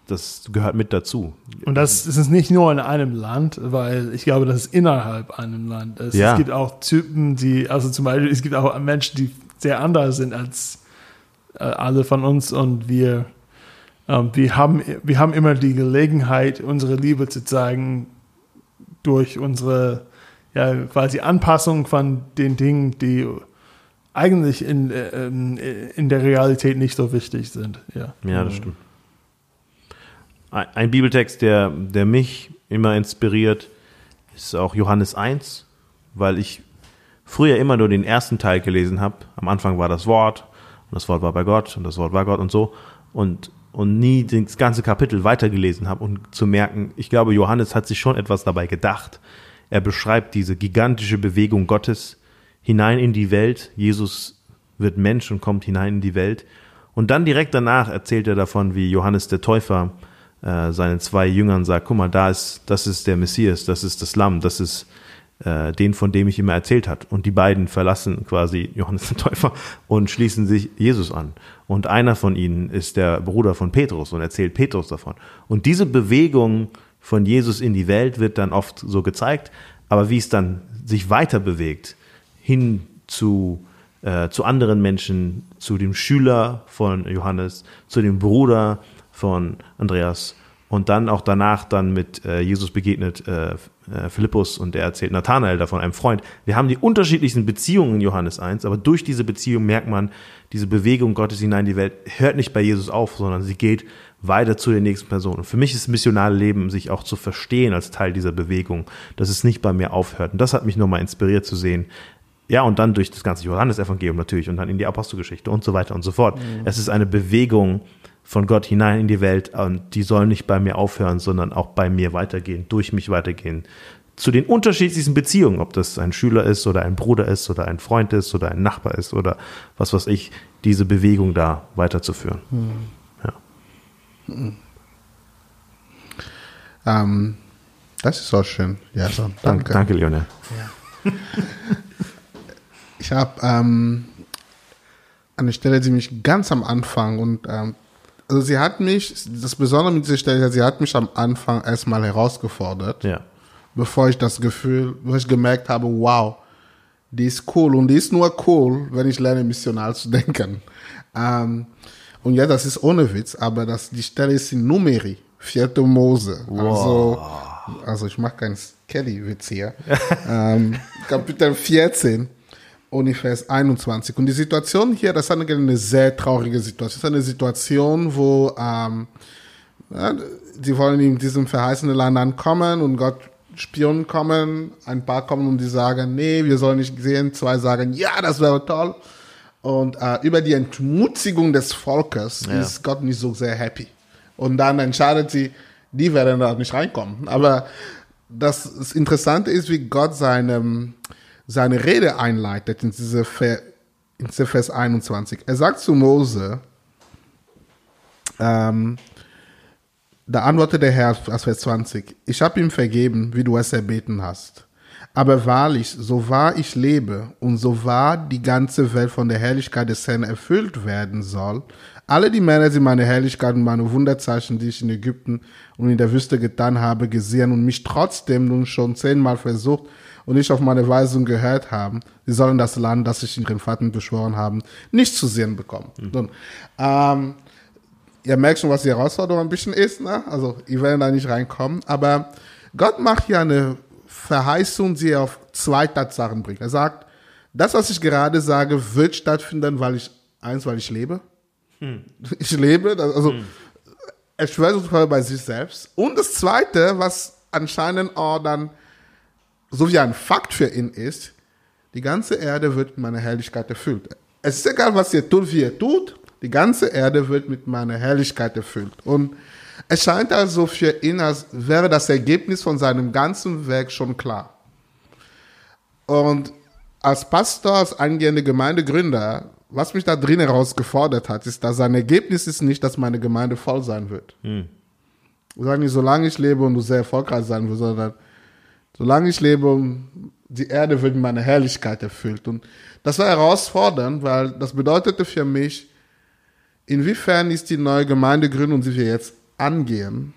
das gehört mit dazu. Und das, das ist nicht nur in einem Land, weil ich glaube, das ist innerhalb einem Land. Es, Ja. es gibt auch Typen, die, also zum Beispiel, es gibt auch Menschen, die sehr anders sind als äh, alle von uns und wir, ähm, wir, haben, wir haben immer die Gelegenheit, unsere Liebe zu zeigen durch unsere ja, quasi Anpassung von den Dingen, die eigentlich in, äh, ähm, in der Realität nicht so wichtig sind. Ja. Ja, das stimmt. ein ein Bibeltext, der, der mich immer inspiriert, ist auch Johannes 1, weil ich früher immer nur den ersten Teil gelesen habe. Am Anfang war das Wort und das Wort war bei Gott und das Wort war Gott und so und und nie das ganze Kapitel weitergelesen habe und zu merken, ich glaube, Johannes hat sich schon etwas dabei gedacht. Er beschreibt diese gigantische Bewegung Gottes hinein in die Welt. Jesus wird Mensch und kommt hinein in die Welt. Und dann direkt danach erzählt er davon, wie Johannes der Täufer äh, seinen zwei Jüngern sagt, guck mal, da ist, das ist der Messias, das ist das Lamm, das ist äh, den, von dem ich immer erzählt hat. Und die beiden verlassen quasi Johannes den Täufer und schließen sich Jesus an. Und einer von ihnen ist der Bruder von Petrus und erzählt Petrus davon. Und diese Bewegung von Jesus in die Welt wird dann oft so gezeigt, aber wie es dann sich weiter bewegt, hin zu, äh, zu anderen Menschen, zu dem Schüler von Johannes, zu dem Bruder von Andreas und dann auch danach dann mit äh, Jesus begegnet äh, äh, Philippus und er erzählt Nathanael davon, einem Freund. Wir haben die unterschiedlichsten Beziehungen in Johannes 1, aber durch diese Beziehung merkt man, diese Bewegung Gottes hinein in die Welt hört nicht bei Jesus auf, sondern sie geht weiter zu der nächsten Person. Und für mich ist missionale Leben, sich auch zu verstehen als Teil dieser Bewegung, dass es nicht bei mir aufhört. Und das hat mich nochmal inspiriert zu sehen, ja, und dann durch das ganze Johannesevangelium natürlich und dann in die Apostelgeschichte und so weiter und so fort. Mhm. Es ist eine Bewegung von Gott hinein in die Welt und die soll nicht bei mir aufhören, sondern auch bei mir weitergehen, durch mich weitergehen. Zu den unterschiedlichsten Beziehungen, ob das ein Schüler ist oder ein Bruder ist oder ein Freund ist oder ein Nachbar ist oder was weiß ich, diese Bewegung da weiterzuführen. Mhm. Ja. Mhm. Ähm, das ist auch schön. Ja, so, danke. Danke, Lionel. Ja. Ich habe ähm, eine Stelle, die mich ganz am Anfang und ähm, also sie hat mich, das Besondere mit dieser Stelle, sie hat mich am Anfang erstmal herausgefordert, ja. bevor ich das Gefühl, wo ich gemerkt habe, wow, die ist cool und die ist nur cool, wenn ich lerne, missional zu denken. Ähm, und ja, das ist ohne Witz, aber das, die Stelle ist in Numeri, vierte Mose. Wow. Also, also ich mache keinen Kelly-Witz hier. ähm, Kapitel 14 und Vers 21. Und die Situation hier, das ist eine, eine sehr traurige Situation. Das ist eine Situation, wo ähm, ja, die wollen in diesem verheißenen Land ankommen und Gott Spionen kommen, ein paar kommen und die sagen, nee, wir sollen nicht sehen, zwei sagen, ja, das wäre toll. Und äh, über die Entmutigung des Volkes ja. ist Gott nicht so sehr happy. Und dann entscheidet sie, die werden da nicht reinkommen. Aber das, das Interessante ist, wie Gott seinem seine Rede einleitet in diese, in diese Vers 21. Er sagt zu Mose, ähm, da antwortete der Herr, aus Vers 20, ich habe ihm vergeben, wie du es erbeten hast. Aber wahrlich, so wahr ich lebe und so wahr die ganze Welt von der Herrlichkeit des Herrn erfüllt werden soll, alle die Männer, die meine Herrlichkeit und meine Wunderzeichen, die ich in Ägypten und in der Wüste getan habe, gesehen und mich trotzdem nun schon zehnmal versucht und nicht auf meine Weisung gehört haben, sie sollen das Land, das ich in ihren Vater beschworen haben, nicht zu sehen bekommen. Mhm. Nun, ähm, ihr merkt schon, was die Herausforderung ein bisschen ist, ne? Also, ihr werdet da nicht reinkommen, aber Gott macht ja eine Verheißung, die er auf zwei Tatsachen bringt. Er sagt, das, was ich gerade sage, wird stattfinden, weil ich, eins, weil ich lebe. Hm. Ich lebe, also, hm. er schwört bei sich selbst. Und das zweite, was anscheinend auch dann so wie ein Fakt für ihn ist, die ganze Erde wird mit meiner Herrlichkeit erfüllt. Es ist egal, was ihr tut, wie ihr tut, die ganze Erde wird mit meiner Herrlichkeit erfüllt. Und es scheint also für ihn, als wäre das Ergebnis von seinem ganzen Werk schon klar. Und als Pastor, als angehende Gemeindegründer, was mich da drin herausgefordert hat, ist, dass sein Ergebnis ist nicht, dass meine Gemeinde voll sein wird. Hm. Ich sage nicht, solange ich lebe und du sehr erfolgreich sein wirst, sondern solange ich lebe, die Erde wird mit meiner Herrlichkeit erfüllt. Und das war herausfordernd, weil das bedeutete für mich, inwiefern ist die neue Gemeindegründung, die wir jetzt angehen,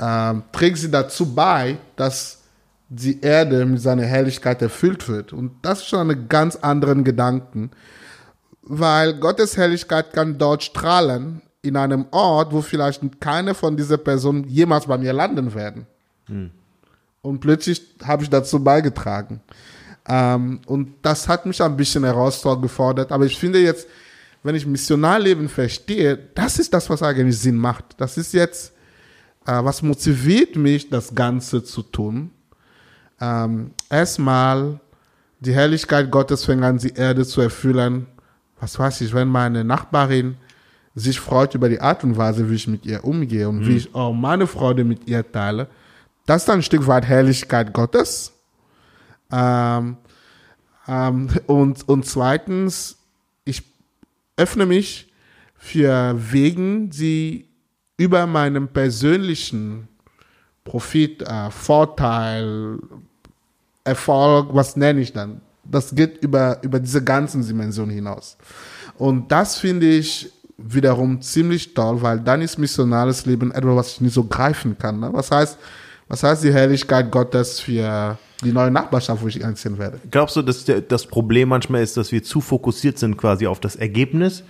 äh, trägt sie dazu bei, dass die Erde mit seiner Herrlichkeit erfüllt wird. Und das ist schon einen ganz anderen Gedanken, weil Gottes Herrlichkeit kann dort strahlen, in einem Ort, wo vielleicht keine von dieser Person jemals bei mir landen werden. Hm. Und plötzlich habe ich dazu beigetragen. Ähm, und das hat mich ein bisschen herausgefordert. Aber ich finde jetzt, wenn ich Missionarleben verstehe, das ist das, was eigentlich Sinn macht. Das ist jetzt äh, was motiviert mich, das Ganze zu tun? Ähm, erstmal die Herrlichkeit Gottes fängt an, die Erde zu erfüllen. Was weiß ich, wenn meine Nachbarin sich freut über die Art und Weise, wie ich mit ihr umgehe und wie ich auch meine Freude mit ihr teile, das ist ein Stück weit Herrlichkeit Gottes. Ähm, ähm, und, und zweitens, ich öffne mich für Wegen, die über meinem persönlichen Profit, äh, Vorteil, Erfolg, was nenne ich dann? Das geht über, über diese ganzen Dimensionen hinaus. Und das finde ich wiederum ziemlich toll, weil dann ist missionales Leben etwas, was ich nicht so greifen kann. Ne? Was heißt, was heißt die Herrlichkeit Gottes für die neue Nachbarschaft, wo ich einziehen werde? Glaubst du, dass das Problem manchmal ist, dass wir zu fokussiert sind quasi auf das Ergebnis?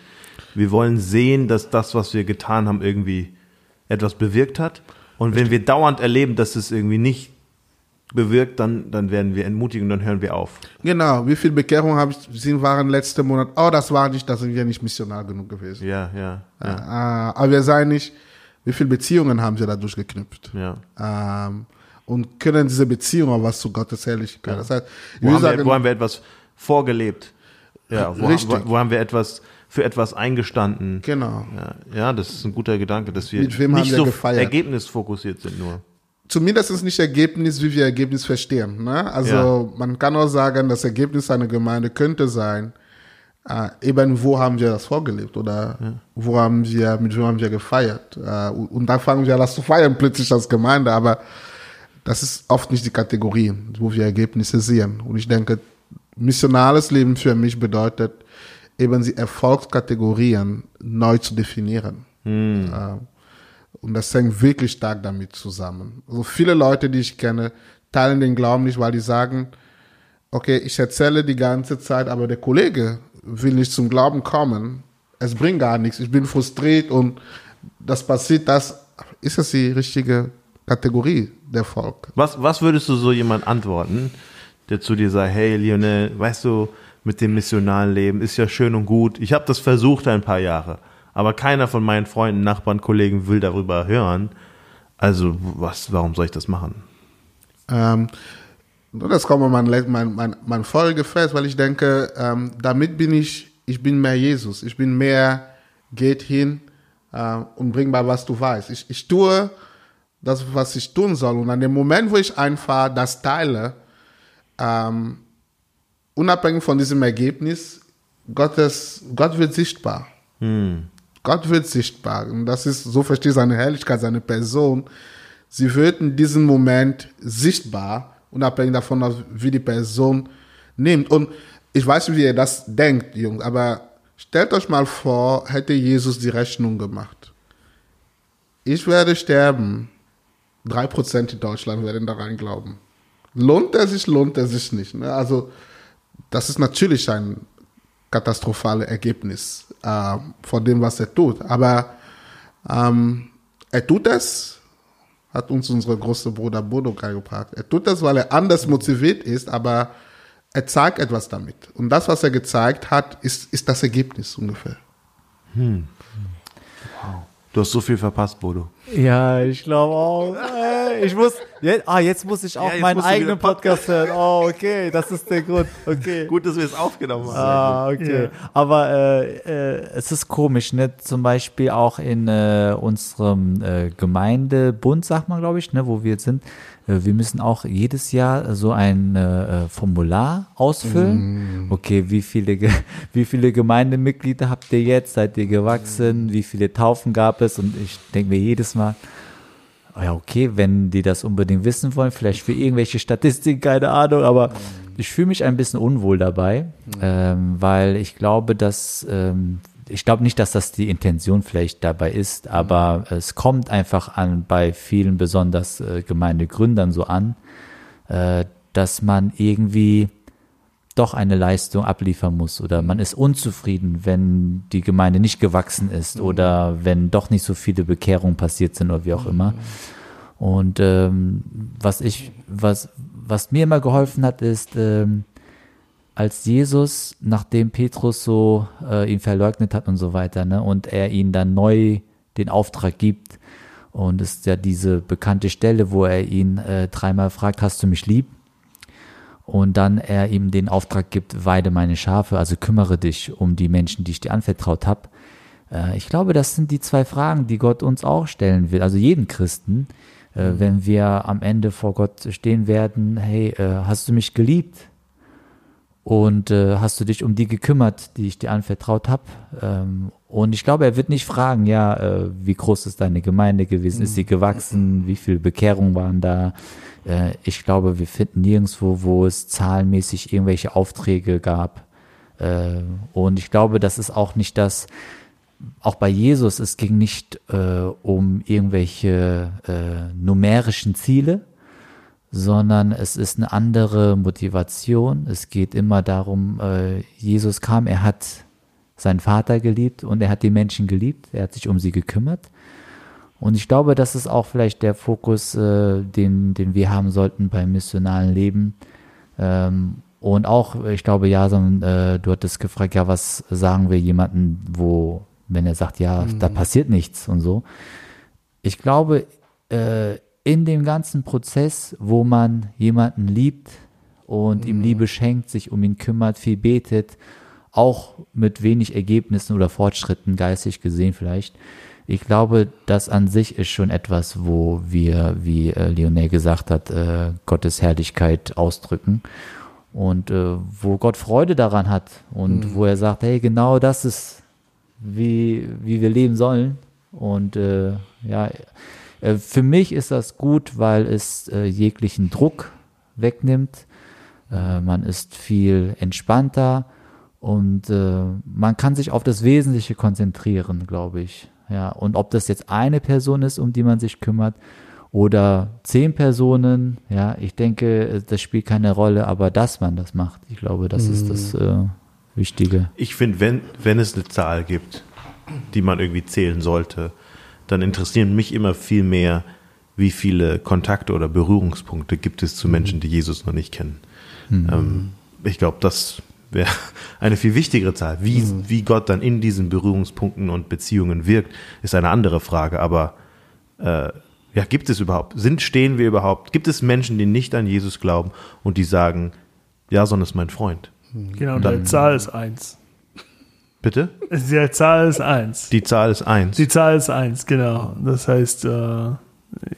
Wir wollen sehen, dass das, was wir getan haben, irgendwie etwas bewirkt hat. Und wenn wir dauernd erleben, dass es irgendwie nicht bewirkt, dann, dann werden wir entmutigt und dann hören wir auf. Genau, wie viel Bekehrung habe ich sind waren letzten Monat? Oh, das war nicht, da sind wir nicht missionar genug gewesen. Ja, ja, ja. Äh, aber wir sagen nicht, wie viele Beziehungen haben sie dadurch geknüpft? ja. Ähm, und können diese Beziehungen auch was zu Gottes Herrlichkeit. Das heißt, Wo, haben wir, sagen, wo haben wir etwas vorgelebt? Ja, wo, Richtig. Wo, wo haben wir etwas für etwas eingestanden? genau. Ja, ja, das ist ein guter Gedanke, dass wir haben nicht wir so gefeiert? ergebnisfokussiert sind nur. Zumindest ist nicht Ergebnis, wie wir Ergebnis verstehen. Ne? Also man kann auch sagen, das Ergebnis einer Gemeinde könnte sein, äh, eben wo haben wir das vorgelebt oder wo haben wir, mit wem haben wir gefeiert. Äh, und, dann fangen wir das zu feiern plötzlich als Gemeinde, aber das ist oft nicht die Kategorie, wo wir Ergebnisse sehen. Und ich denke, missionales Leben für mich bedeutet, eben die Erfolgskategorien neu zu definieren. Äh, und das hängt wirklich stark damit zusammen. Also viele Leute, die ich kenne, teilen den Glauben nicht, weil die sagen, okay, ich erzähle die ganze Zeit, aber der Kollege will nicht zum Glauben kommen. Es bringt gar nichts. Ich bin frustriert und das passiert, das ist das die richtige Kategorie der Volk. Was, was würdest du so jemand antworten, der zu dir sagt, hey Lionel, weißt du, mit dem missionalen Leben ist ja schön und gut. Ich habe das versucht ein paar Jahre, aber keiner von meinen Freunden, Nachbarn, Kollegen will darüber hören. Also was, warum soll ich das machen? Ähm, das kommt mein, mein, mein, mein Folge fest, weil ich denke, ähm, damit bin ich, ich bin mehr Jesus. Ich bin mehr, geht hin äh, und bring mal, was du weißt. Ich, ich tue das, was ich tun soll. Und an dem Moment, wo ich einfach das teile, ähm, unabhängig von diesem Ergebnis, Gottes, Gott wird sichtbar. Gott wird sichtbar. Und das ist, so verstehe ich seine Herrlichkeit, seine Person. Sie wird in diesem Moment sichtbar, unabhängig davon, wie die Person nimmt. Und ich weiß nicht, wie ihr das denkt, Jungs, aber stellt euch mal vor, hätte Jesus die Rechnung gemacht. Ich werde sterben. Drei Prozent in Deutschland werden daran glauben. Lohnt er sich, lohnt er sich nicht. Ne? Also, das ist natürlich ein katastrophales Ergebnis äh, von dem, was er tut. Aber ähm, er tut es, hat uns unser großer Bruder Bodo gebracht. Er tut das, weil er anders motiviert ist, aber er zeigt etwas damit. Und das, was er gezeigt hat, ist, ist das Ergebnis ungefähr. Du hast so viel verpasst, Bodo. Ja, ich glaube auch. Ich muss, jetzt, ah, jetzt muss ich auch Ja, meinen eigenen Podcast hören. Oh, okay, das ist der Grund. Okay. Gut, dass wir es aufgenommen haben. Ah, okay. Ja. Aber äh, äh, es ist komisch, ne? Zum Beispiel auch in äh, unserem äh, Gemeindebund, sagt man, glaube ich, ne, wo wir jetzt sind. Äh, wir müssen auch jedes Jahr so ein äh, äh, Formular ausfüllen. Okay, wie viele, wie viele Gemeindemitglieder habt ihr jetzt? Seid ihr gewachsen? Wie viele Taufen gab es? Und ich denke mir jedes Mal, oh ja, okay, wenn die das unbedingt wissen wollen, vielleicht für irgendwelche Statistiken, keine Ahnung, aber ich fühle mich ein bisschen unwohl dabei, ähm, weil ich glaube, dass, ähm, ich glaube nicht, dass das die Intention vielleicht dabei ist, aber es kommt einfach an bei vielen besonders äh, Gemeindegründern so an, äh, dass man irgendwie doch eine Leistung abliefern muss oder man ist unzufrieden, wenn die Gemeinde nicht gewachsen ist oder wenn doch nicht so viele Bekehrungen passiert sind oder wie auch immer. Und ähm, was ich, was, was mir immer geholfen hat, ist, ähm, als Jesus, nachdem Petrus so äh, ihn verleugnet hat und so weiter, ne, und er ihn dann neu den Auftrag gibt Und es ist ja diese bekannte Stelle, wo er ihn äh, dreimal fragt, hast du mich lieb? Und dann er ihm den Auftrag gibt, weide meine Schafe, also kümmere dich um die Menschen, die ich dir anvertraut habe. Äh, ich glaube, das sind die zwei Fragen, die Gott uns auch stellen will, also jeden Christen, äh, wenn wir am Ende vor Gott stehen werden, hey, äh, hast du mich geliebt? Und äh, hast du dich um die gekümmert, die ich dir anvertraut habe? Ähm, und ich glaube, er wird nicht fragen, ja, äh, wie groß ist deine Gemeinde gewesen? Ist sie gewachsen? Wie viele Bekehrungen waren da? Äh, ich glaube, wir finden nirgendwo, wo es zahlenmäßig irgendwelche Aufträge gab. Äh, und ich glaube, das ist auch nicht das, auch bei Jesus, es ging nicht äh, um irgendwelche äh, numerischen Ziele, sondern es ist eine andere Motivation. Es geht immer darum, äh, Jesus kam, er hat seinen Vater geliebt und er hat die Menschen geliebt, er hat sich um sie gekümmert. Und ich glaube, das ist auch vielleicht der Fokus, äh, den, den wir haben sollten beim missionalen Leben. Ähm, und auch, ich glaube, Jason, äh, du hattest gefragt, ja, was sagen wir jemanden, wo, wenn er sagt, ja, da passiert nichts und so. Ich glaube, äh, in dem ganzen Prozess, wo man jemanden liebt und ihm Liebe schenkt, sich um ihn kümmert, viel betet, auch mit wenig Ergebnissen oder Fortschritten, geistig gesehen vielleicht. Ich glaube, das an sich ist schon etwas, wo wir, wie äh, Lionel gesagt hat, äh, Gottes Herrlichkeit ausdrücken und äh, wo Gott Freude daran hat und wo er sagt, hey, genau das ist, wie, wie wir leben sollen. Und äh, ja, äh, für mich ist das gut, weil es äh, jeglichen Druck wegnimmt. Äh, man ist viel entspannter und äh, man kann sich auf das Wesentliche konzentrieren, glaube ich. Ja, und ob das jetzt eine Person ist, um die man sich kümmert, oder zehn Personen, ja, ich denke, äh, das spielt keine Rolle, aber dass man das macht, ich glaube, das ist das äh, Wichtige. Ich finde, wenn, wenn es eine Zahl gibt, die man irgendwie zählen sollte, dann interessieren mich immer viel mehr, wie viele Kontakte oder Berührungspunkte gibt es zu Menschen, die Jesus noch nicht kennen. Ähm, ich glaube, das wäre eine viel wichtigere Zahl. Wie, wie Gott dann in diesen Berührungspunkten und Beziehungen wirkt, ist eine andere Frage. Aber äh, ja, gibt es überhaupt? Sind, stehen wir überhaupt? Gibt es Menschen, die nicht an Jesus glauben und die sagen, Jason ist mein Freund? Genau, der Zahl ist eins. Bitte? Die Zahl ist eins. Die Zahl ist eins. Die Zahl ist eins, genau. Das heißt, äh,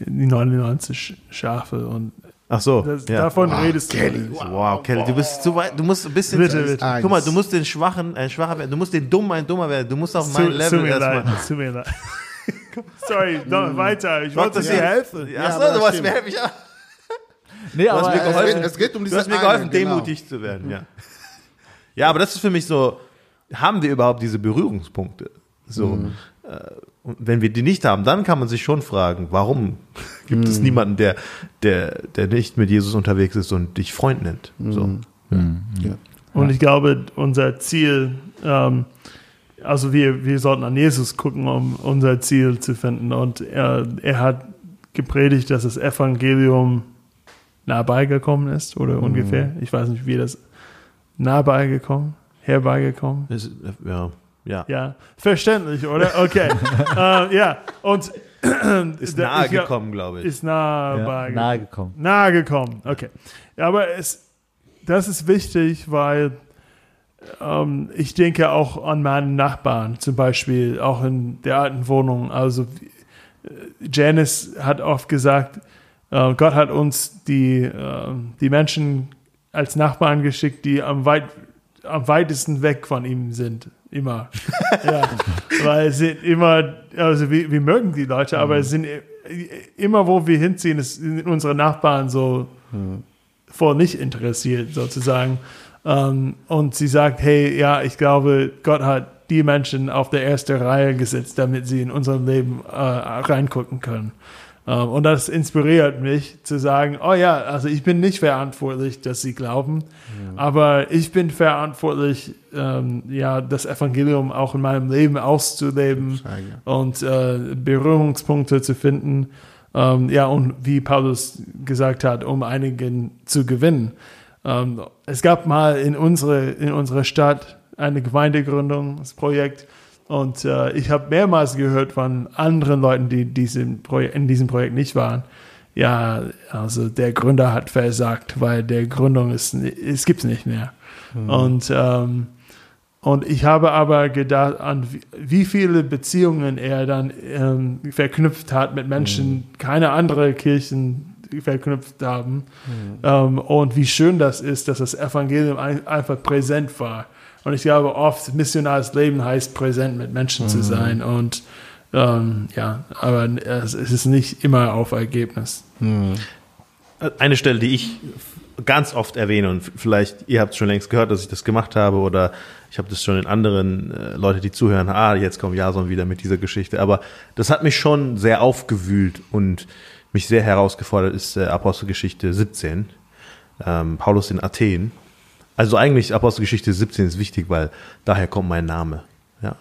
die 99 Schafe und Ach so. das, ja. davon redest Kelly, du. nicht. Wow, Kelly, du bist zu weit. Du musst ein bisschen. Bitte, bitte. Guck mal, du musst den Schwachen ein Schwacher werden. Du musst den Dummen ein Dummer werden. Du musst auf mein Zu, zu Level mir leid, erstmal. zu mir leid. Sorry, no, weiter. Ich wollte dir helfen. Ja, Achso, du wolltest mir helfen. Ja. Nee, hast aber mir Es geholfen. geht, es geht um Du diese hast mir geholfen, eine, genau. demutig zu werden. Ja. ja, aber das ist für mich so. Haben wir überhaupt diese Berührungspunkte? So. Mhm. Äh, und wenn wir die nicht haben, dann kann man sich schon fragen, warum gibt Mhm. es niemanden, der, der, der nicht mit Jesus unterwegs ist und dich Freund nennt? So. Mhm. Ja. Und ich glaube, unser Ziel, ähm, also wir, wir sollten an Jesus gucken, um unser Ziel zu finden. Und er, er hat gepredigt, dass das Evangelium nah beigekommen ist, oder Mhm. ungefähr. Ich weiß nicht, wie das nah beigekommen, herbeigekommen. Ist- ja. Ja. Ja, verständlich, oder? Okay. äh, ja, und Ist der- nahe ich gekommen, glaube ich. Ist nah ja, nahe gekommen. Nahe gekommen, okay. Ja, aber es, das ist wichtig, weil ähm, ich denke auch an meinen Nachbarn, zum Beispiel auch in der alten Wohnung. Also Janice hat oft gesagt, äh, Gott hat uns die, äh, die Menschen als Nachbarn geschickt, die am, weit, am weitesten weg von ihm sind. Immer. ja. Weil sind immer, also wir, wir mögen die Leute, aber es sind i- immer, wo wir hinziehen, es sind unsere Nachbarn so voll nicht interessiert, sozusagen. Ähm, und sie sagt, hey, ja, ich glaube, Gott hat die Menschen auf der ersten Reihe gesetzt, damit sie in unserem Leben äh, reingucken können. Ähm, und das inspiriert mich zu sagen, oh ja, also ich bin nicht verantwortlich, dass sie glauben, aber ich bin verantwortlich, ähm, ja, das Evangelium auch in meinem Leben auszuleben und äh, Berührungspunkte zu finden. Ähm, ja, und wie Paulus gesagt hat, um einigen zu gewinnen. Ähm, es gab mal in, unsere, in unserer Stadt eine Gemeindegründungsprojekt Und äh, ich habe mehrmals gehört von anderen Leuten, die diesem Projek in diesem Projekt nicht waren. Ja, also der Gründer hat versagt, weil der Gründung ist, es gibt's nicht mehr. Und ähm, und ich habe aber gedacht, an wie- viele Beziehungen er dann ähm, verknüpft hat mit Menschen, keine andere Kirchen verknüpft haben. Ähm, und wie schön das ist, dass das Evangelium ein, einfach präsent war. Und ich glaube, oft missionares Leben heißt, präsent mit Menschen zu sein. Und ähm, ja, aber es, ist nicht immer auf Ergebnis. Eine Stelle, die ich ganz oft erwähne und vielleicht, ihr habt schon längst gehört, dass ich das gemacht habe oder ich habe das schon in anderen äh, Leute, die zuhören, ah, jetzt kommt Jason wieder mit dieser Geschichte. Aber das hat mich schon sehr aufgewühlt und mich sehr herausgefordert, ist äh, Apostelgeschichte 17, ähm, Paulus in Athen. Also eigentlich Apostelgeschichte 17 ist wichtig, weil daher kommt mein Name. Ja,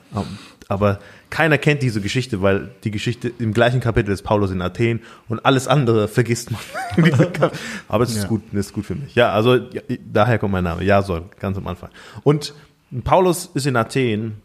aber keiner kennt diese Geschichte, weil die Geschichte im gleichen Kapitel ist Paulus in Athen und alles andere vergisst man. aber es ist Ja. gut, es ist gut für mich. Ja, also ja, daher kommt mein Name. Ja, soll ganz am Anfang. Und Paulus ist in Athen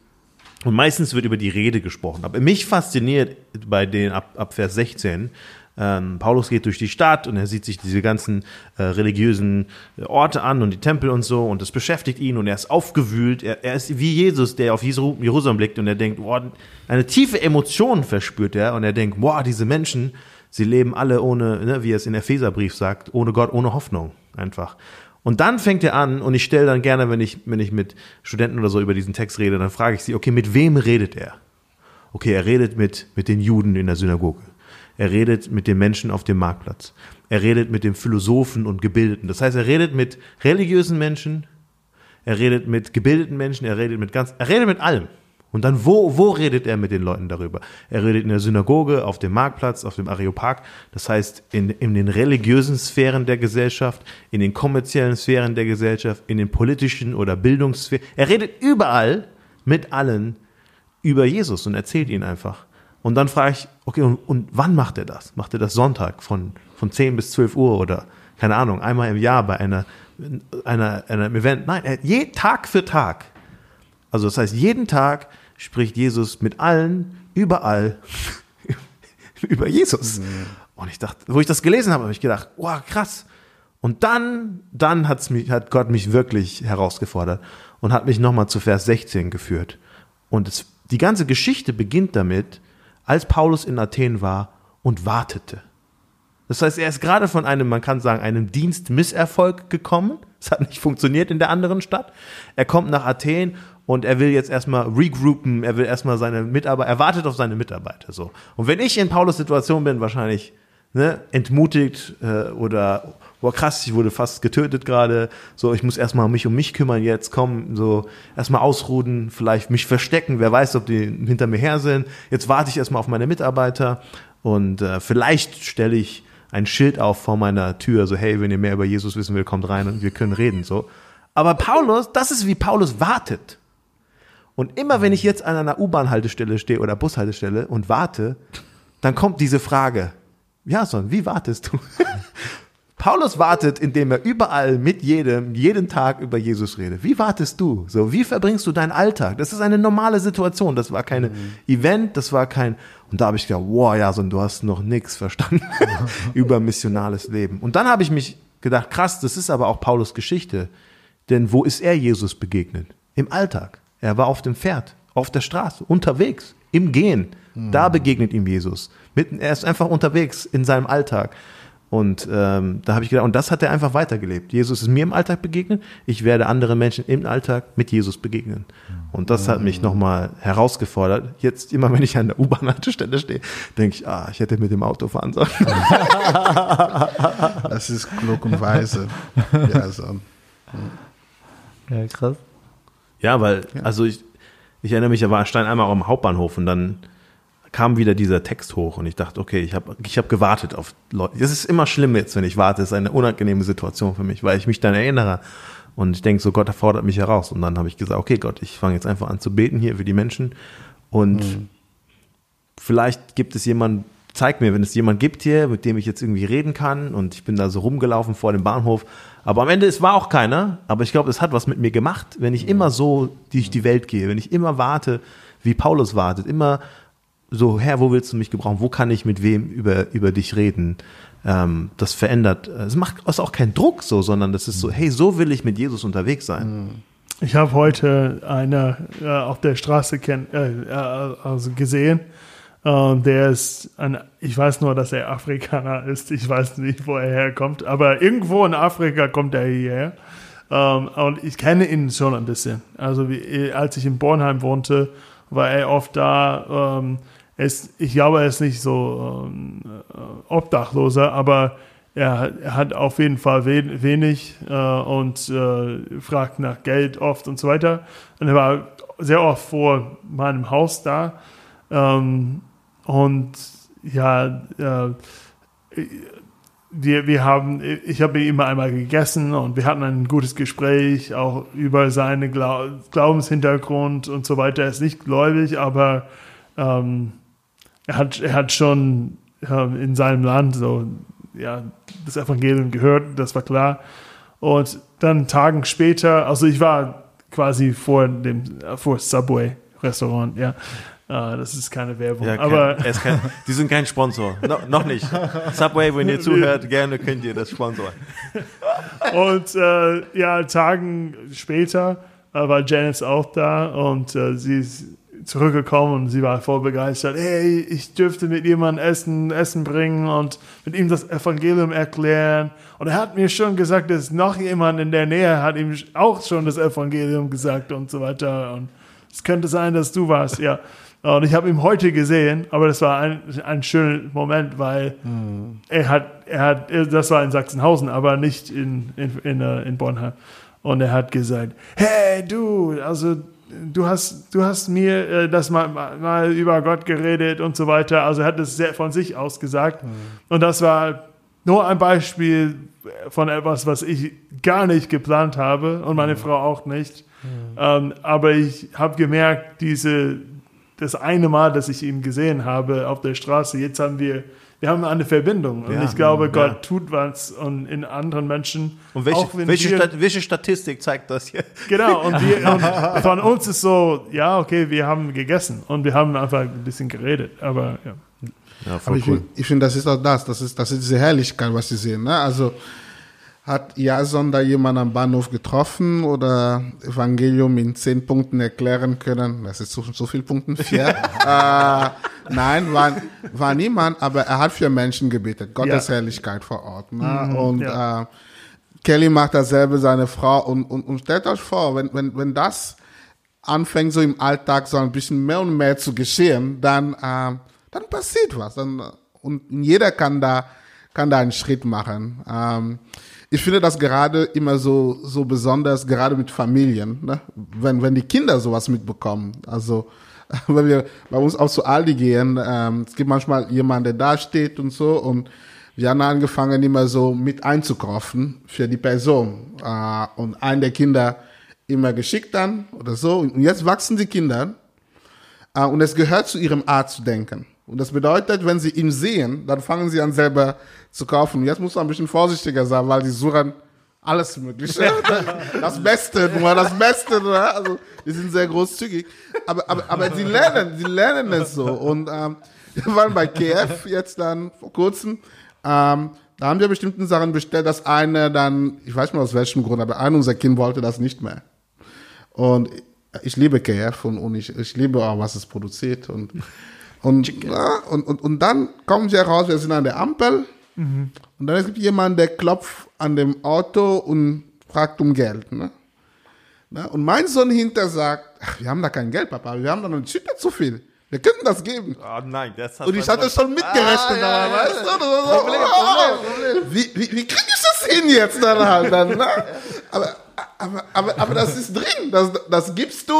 und meistens wird über die Rede gesprochen. Aber mich fasziniert bei den ab, ab Vers 16, ähm, Paulus geht durch die Stadt und er sieht sich diese ganzen äh, religiösen äh, Orte an und die Tempel und so und das beschäftigt ihn und er ist aufgewühlt. Er, er ist wie Jesus, der auf Jerusalem blickt und er denkt, boah, eine tiefe Emotion verspürt er und er denkt, boah, diese Menschen, sie leben alle ohne, ne, wie er es in Epheserbrief sagt, ohne Gott, ohne Hoffnung einfach. Und dann fängt er an, und ich stelle dann gerne, wenn ich, wenn ich mit Studenten oder so über diesen Text rede, dann frage ich sie, okay, mit wem redet er? Okay, er redet mit, mit den Juden in der Synagoge. Er redet mit den Menschen auf dem Marktplatz. Er redet mit den Philosophen und Gebildeten. Das heißt, er redet mit religiösen Menschen, er redet mit gebildeten Menschen, er redet mit ganz, er redet mit allem. Und dann, wo, wo redet er mit den Leuten darüber? Er redet in der Synagoge, auf dem Marktplatz, auf dem Areopag. Das heißt, in, in den religiösen Sphären der Gesellschaft, in den kommerziellen Sphären der Gesellschaft, in den politischen oder Bildungssphären. Er redet überall mit allen über Jesus und erzählt ihnen einfach. Und dann frage ich, okay, und, und wann macht er das? Macht er das Sonntag von, von 10 bis 12 Uhr oder, keine Ahnung, einmal im Jahr bei einer, einer, einem Event? Nein, er, je, Tag für Tag. Also das heißt, jeden Tag spricht Jesus mit allen, überall über Jesus. Und ich dachte, wo ich das gelesen habe, habe ich gedacht, wow, krass. Und dann, dann hat's mich, hat Gott mich wirklich herausgefordert und hat mich nochmal zu Vers 16 geführt. Und es, die ganze Geschichte beginnt damit, als Paulus in Athen war und wartete. Das heißt, er ist gerade von einem, man kann sagen, einem Dienstmisserfolg gekommen. Es hat nicht funktioniert in der anderen Stadt. Er kommt nach Athen und er will jetzt erstmal regroupen, er will erstmal seine Mitarbeiter, er wartet auf seine Mitarbeiter so. Und wenn ich in Paulus Situation bin, wahrscheinlich ne, entmutigt äh, oder boah krass, ich wurde fast getötet gerade, so ich muss erstmal mich um mich kümmern jetzt, komm, so erstmal ausruhen, vielleicht mich verstecken, wer weiß, ob die hinter mir her sind. Jetzt warte ich erstmal auf meine Mitarbeiter und äh, vielleicht stelle ich ein Schild auf vor meiner Tür, so hey, wenn ihr mehr über Jesus wissen will, kommt rein und wir können reden so. Aber Paulus, das ist wie Paulus wartet. Und immer wenn ich jetzt an einer U-Bahn-Haltestelle stehe oder Bushaltestelle und warte, dann kommt diese Frage, Jason, wie wartest du? Paulus wartet, indem er überall mit jedem, jeden Tag über Jesus redet. Wie wartest du? So, wie verbringst du deinen Alltag? Das ist eine normale Situation. Das war kein Event, das war kein, und da habe ich gedacht, wow, Jason, du hast noch nichts verstanden über missionales Leben. Und dann habe ich mich gedacht, krass, das ist aber auch Paulus Geschichte. Denn wo ist er Jesus begegnet? Im Alltag. Er war auf dem Pferd, auf der Straße, unterwegs, im Gehen. Da begegnet ihm Jesus. Mitten, er ist einfach unterwegs in seinem Alltag. Und ähm, da habe ich gedacht, und das hat er einfach weitergelebt. Jesus ist mir im Alltag begegnet, ich werde anderen Menschen im Alltag mit Jesus begegnen. Und das hat mich nochmal herausgefordert. Jetzt, immer wenn ich an der U-Bahn-Haltestelle stehe, denke ich, ah, ich hätte mit dem Auto fahren sollen. Das ist klug und weise. Ja, so. Ja, krass. Ja, weil, also ich, ich erinnere mich, da war Stein einmal auch am Hauptbahnhof und dann kam wieder dieser Text hoch und ich dachte, okay, ich habe ich hab gewartet auf Leute. Das ist immer schlimm jetzt, wenn ich warte. Das ist eine unangenehme Situation für mich, weil ich mich dann erinnere und ich denke so, Gott fordert mich heraus. Und dann habe ich gesagt, okay, Gott, ich fange jetzt einfach an zu beten hier für die Menschen und vielleicht gibt es jemanden, zeig mir, wenn es jemanden gibt hier, mit dem ich jetzt irgendwie reden kann und ich bin da so rumgelaufen vor dem Bahnhof. Aber am Ende, es war auch keiner, aber ich glaube, es hat was mit mir gemacht, wenn ich immer so durch die Welt gehe, wenn ich immer warte, wie Paulus wartet, immer so, Herr, wo willst du mich gebrauchen? Wo kann ich mit wem über, über dich reden? Ähm, das verändert, es macht es auch keinen Druck so, sondern das ist so, hey, so will ich mit Jesus unterwegs sein. Ich habe heute einer äh, auf der Straße kenn, äh, äh, also gesehen. Ähm, der ist ein, ich weiß nur, dass er Afrikaner ist. Ich weiß nicht, wo er herkommt, aber irgendwo in Afrika kommt er hierher. Ähm, und ich kenne ihn schon ein bisschen. Also wie, als ich in Bornheim wohnte, war er oft da. Ähm, ist, ich glaube, er ist nicht so ähm, äh, Obdachloser, aber er, er hat auf jeden Fall we wenig äh, und äh, fragt nach Geld oft und so weiter. Und er war sehr oft vor meinem Haus da. Ähm, und ja, äh, wir, wir haben, ich habe ihn immer einmal gegessen und wir hatten ein gutes Gespräch auch über seinen Glau Glaubenshintergrund und so weiter. Er ist nicht gläubig, aber ähm, er, hat, er hat schon in seinem Land so ja, das Evangelium gehört, das war klar. Und dann Tagen später, also ich war quasi vor dem vor Subway Restaurant, ja. Uh, das ist keine Werbung. Ja, aber kein, die sind kein Sponsor. No, noch nicht. Subway, wenn ihr zuhört, gerne könnt ihr das sponsoren. und äh, ja, Tagen später äh, war Janice auch da und äh, sie ist zurückgekommen und sie war voll begeistert. Hey, ich dürfte mit jemandem Essen, Essen bringen und mit ihm das Evangelium erklären. Und er hat mir schon gesagt, dass noch jemand in der Nähe hat ihm auch schon das Evangelium gesagt und so weiter. Und es könnte sein, dass du warst, ja. Und ich habe ihn heute gesehen, aber das war ein, ein schöner Moment, weil hm. er hat, er hat, das war in Sachsenhausen, aber nicht in, in, in, äh, in Bornheim. Und er hat gesagt, hey du, also du hast, du hast mir äh, das mal, mal über Gott geredet und so weiter. Also er hat es sehr von sich aus gesagt. Mhm. Und das war nur ein Beispiel von etwas, was ich gar nicht geplant habe und meine mhm. Frau auch nicht. Mhm. Ähm, aber ich habe gemerkt, diese, das eine Mal, dass ich ihn gesehen habe auf der Straße, jetzt haben wir, wir haben eine Verbindung. Und ja, ich glaube, Gott ja. tut was und in anderen Menschen. Und welche, auch welche, wir, Stat welche, Statistik zeigt das hier? Genau, und, wir, und von uns ist so, ja, okay, wir haben gegessen und wir haben einfach ein bisschen geredet. Aber ja. Ja, voll Aber cool. ich, ich finde, das ist auch das, das ist, das ist diese Herrlichkeit, was sie sehen. Ne? Also hat Jason da jemand am Bahnhof getroffen oder Evangelium in zehn Punkten erklären können? Das ist so, so viel Punkten, vier. äh, nein, war, war niemand, aber er hat für Menschen gebetet. Gottes ja. Herrlichkeit vor Ort. Ne? Mhm, und ja. äh, Kelly macht dasselbe, seine Frau. Und, und, und stellt euch vor, wenn, wenn, wenn das anfängt, so im Alltag so ein bisschen mehr und mehr zu geschehen, dann, äh, dann passiert was. Dann, und jeder kann da, kann da einen Schritt machen. Ähm, ich finde das gerade immer so, so besonders, gerade mit Familien, ne? wenn, wenn die Kinder sowas mitbekommen. Also, wenn wir bei uns auch zu Aldi gehen, ähm, es gibt manchmal jemanden, der da steht und so und wir haben angefangen, immer so mit einzukaufen für die Person. Äh, und einen der Kinder immer geschickt dann oder so. Und jetzt wachsen die Kinder äh, und es gehört zu ihrem Art zu denken. Und das bedeutet, wenn sie ihn sehen, dann fangen sie an selber zu kaufen. Jetzt muss man ein bisschen vorsichtiger sein, weil die suchen alles Mögliche. Das Beste, nur das Beste. Nur. Also, die sind sehr großzügig. Aber, aber, aber sie lernen, sie lernen es so. Und ähm, wir waren bei KF jetzt dann vor kurzem. Ähm, da haben wir bestimmte Sachen bestellt, dass eine dann, ich weiß nicht aus welchem Grund, aber ein unser Kind wollte das nicht mehr. Und ich liebe KF und, und ich, ich liebe auch, was es produziert. Und und, ja, und, und, und dann kommen sie heraus, wir sind an der Ampel. Mhm. Und dann gibt jemand, der klopft an dem Auto und fragt um Geld. Ne? Ne? Und mein Sohn hinter sagt, ach, wir haben da kein Geld, Papa, wir haben da noch ein Schütter zu viel. Wir könnten das geben. Oh nein, das hat Und ich hatte schon mitgerechnet, ah, ja, weißt du? So, Problem, Problem, Problem. Wie, wie, wie kriege ich das hin jetzt dann halt? Dann, ne? aber, aber, aber, aber das ist drin, das, das gibst du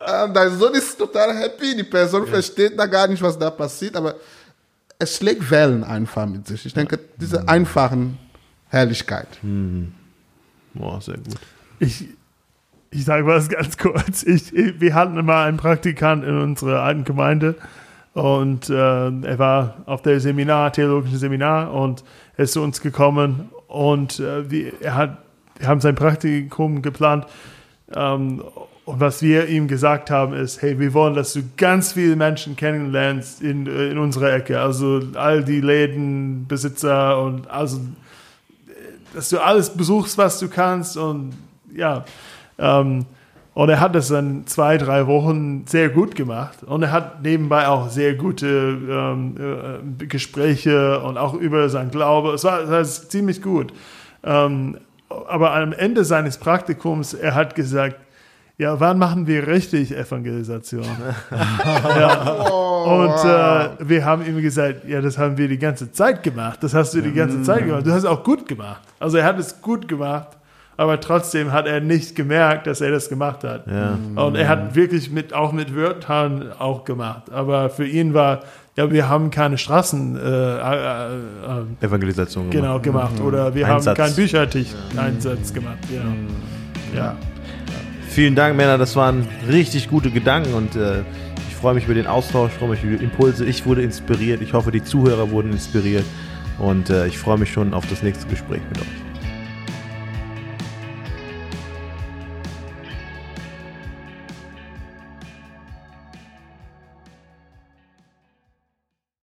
ähm, dein Sohn ist total happy, die Person ja. versteht da gar nicht, was da passiert, aber es schlägt Wellen einfach mit sich. Ich denke, diese einfachen Herrlichkeit. Mhm. Boah, sehr gut. Ich, ich sage was ganz kurz. Ich, wir hatten immer einen Praktikant in unserer alten Gemeinde und äh, er war auf der Seminar, theologischen Seminar und er ist zu uns gekommen und äh, wir, er hat, haben sein Praktikum geplant ähm, und was wir ihm gesagt haben, ist, hey, wir wollen, dass du ganz viele Menschen kennenlernst in, äh, in unserer Ecke. Also all die Lädenbesitzer und also, dass du alles besuchst, was du kannst. Und ja, ähm, und er hat das dann zwei, drei Wochen sehr gut gemacht. Und er hat nebenbei auch sehr gute ähm, äh, Gespräche und auch über sein Glaube. Es war, es war ziemlich gut. Ähm, aber am Ende seines Praktikums, er hat gesagt, ja, wann machen wir richtig Evangelisation? ja. Und äh, wir haben ihm gesagt, ja, das haben wir die ganze Zeit gemacht. Das hast du die ganze Zeit gemacht. Du hast es auch gut gemacht. Also er hat es gut gemacht, aber trotzdem hat er nicht gemerkt, dass er das gemacht hat. Ja. Und er hat wirklich mit, auch mit Wörtern auch gemacht. Aber für ihn war, ja, wir haben keine Straßen äh, äh, äh, Evangelisation. gemacht. genau gemacht oder wir Einsatz. haben keinen Büchertisch-Einsatz gemacht. Ja. ja. Vielen Dank, Männer. Das waren richtig gute Gedanken und äh, ich freue mich über den Austausch, freue mich über die Impulse. Ich wurde inspiriert. Ich hoffe, die Zuhörer wurden inspiriert und äh, ich freue mich schon auf das nächste Gespräch mit euch.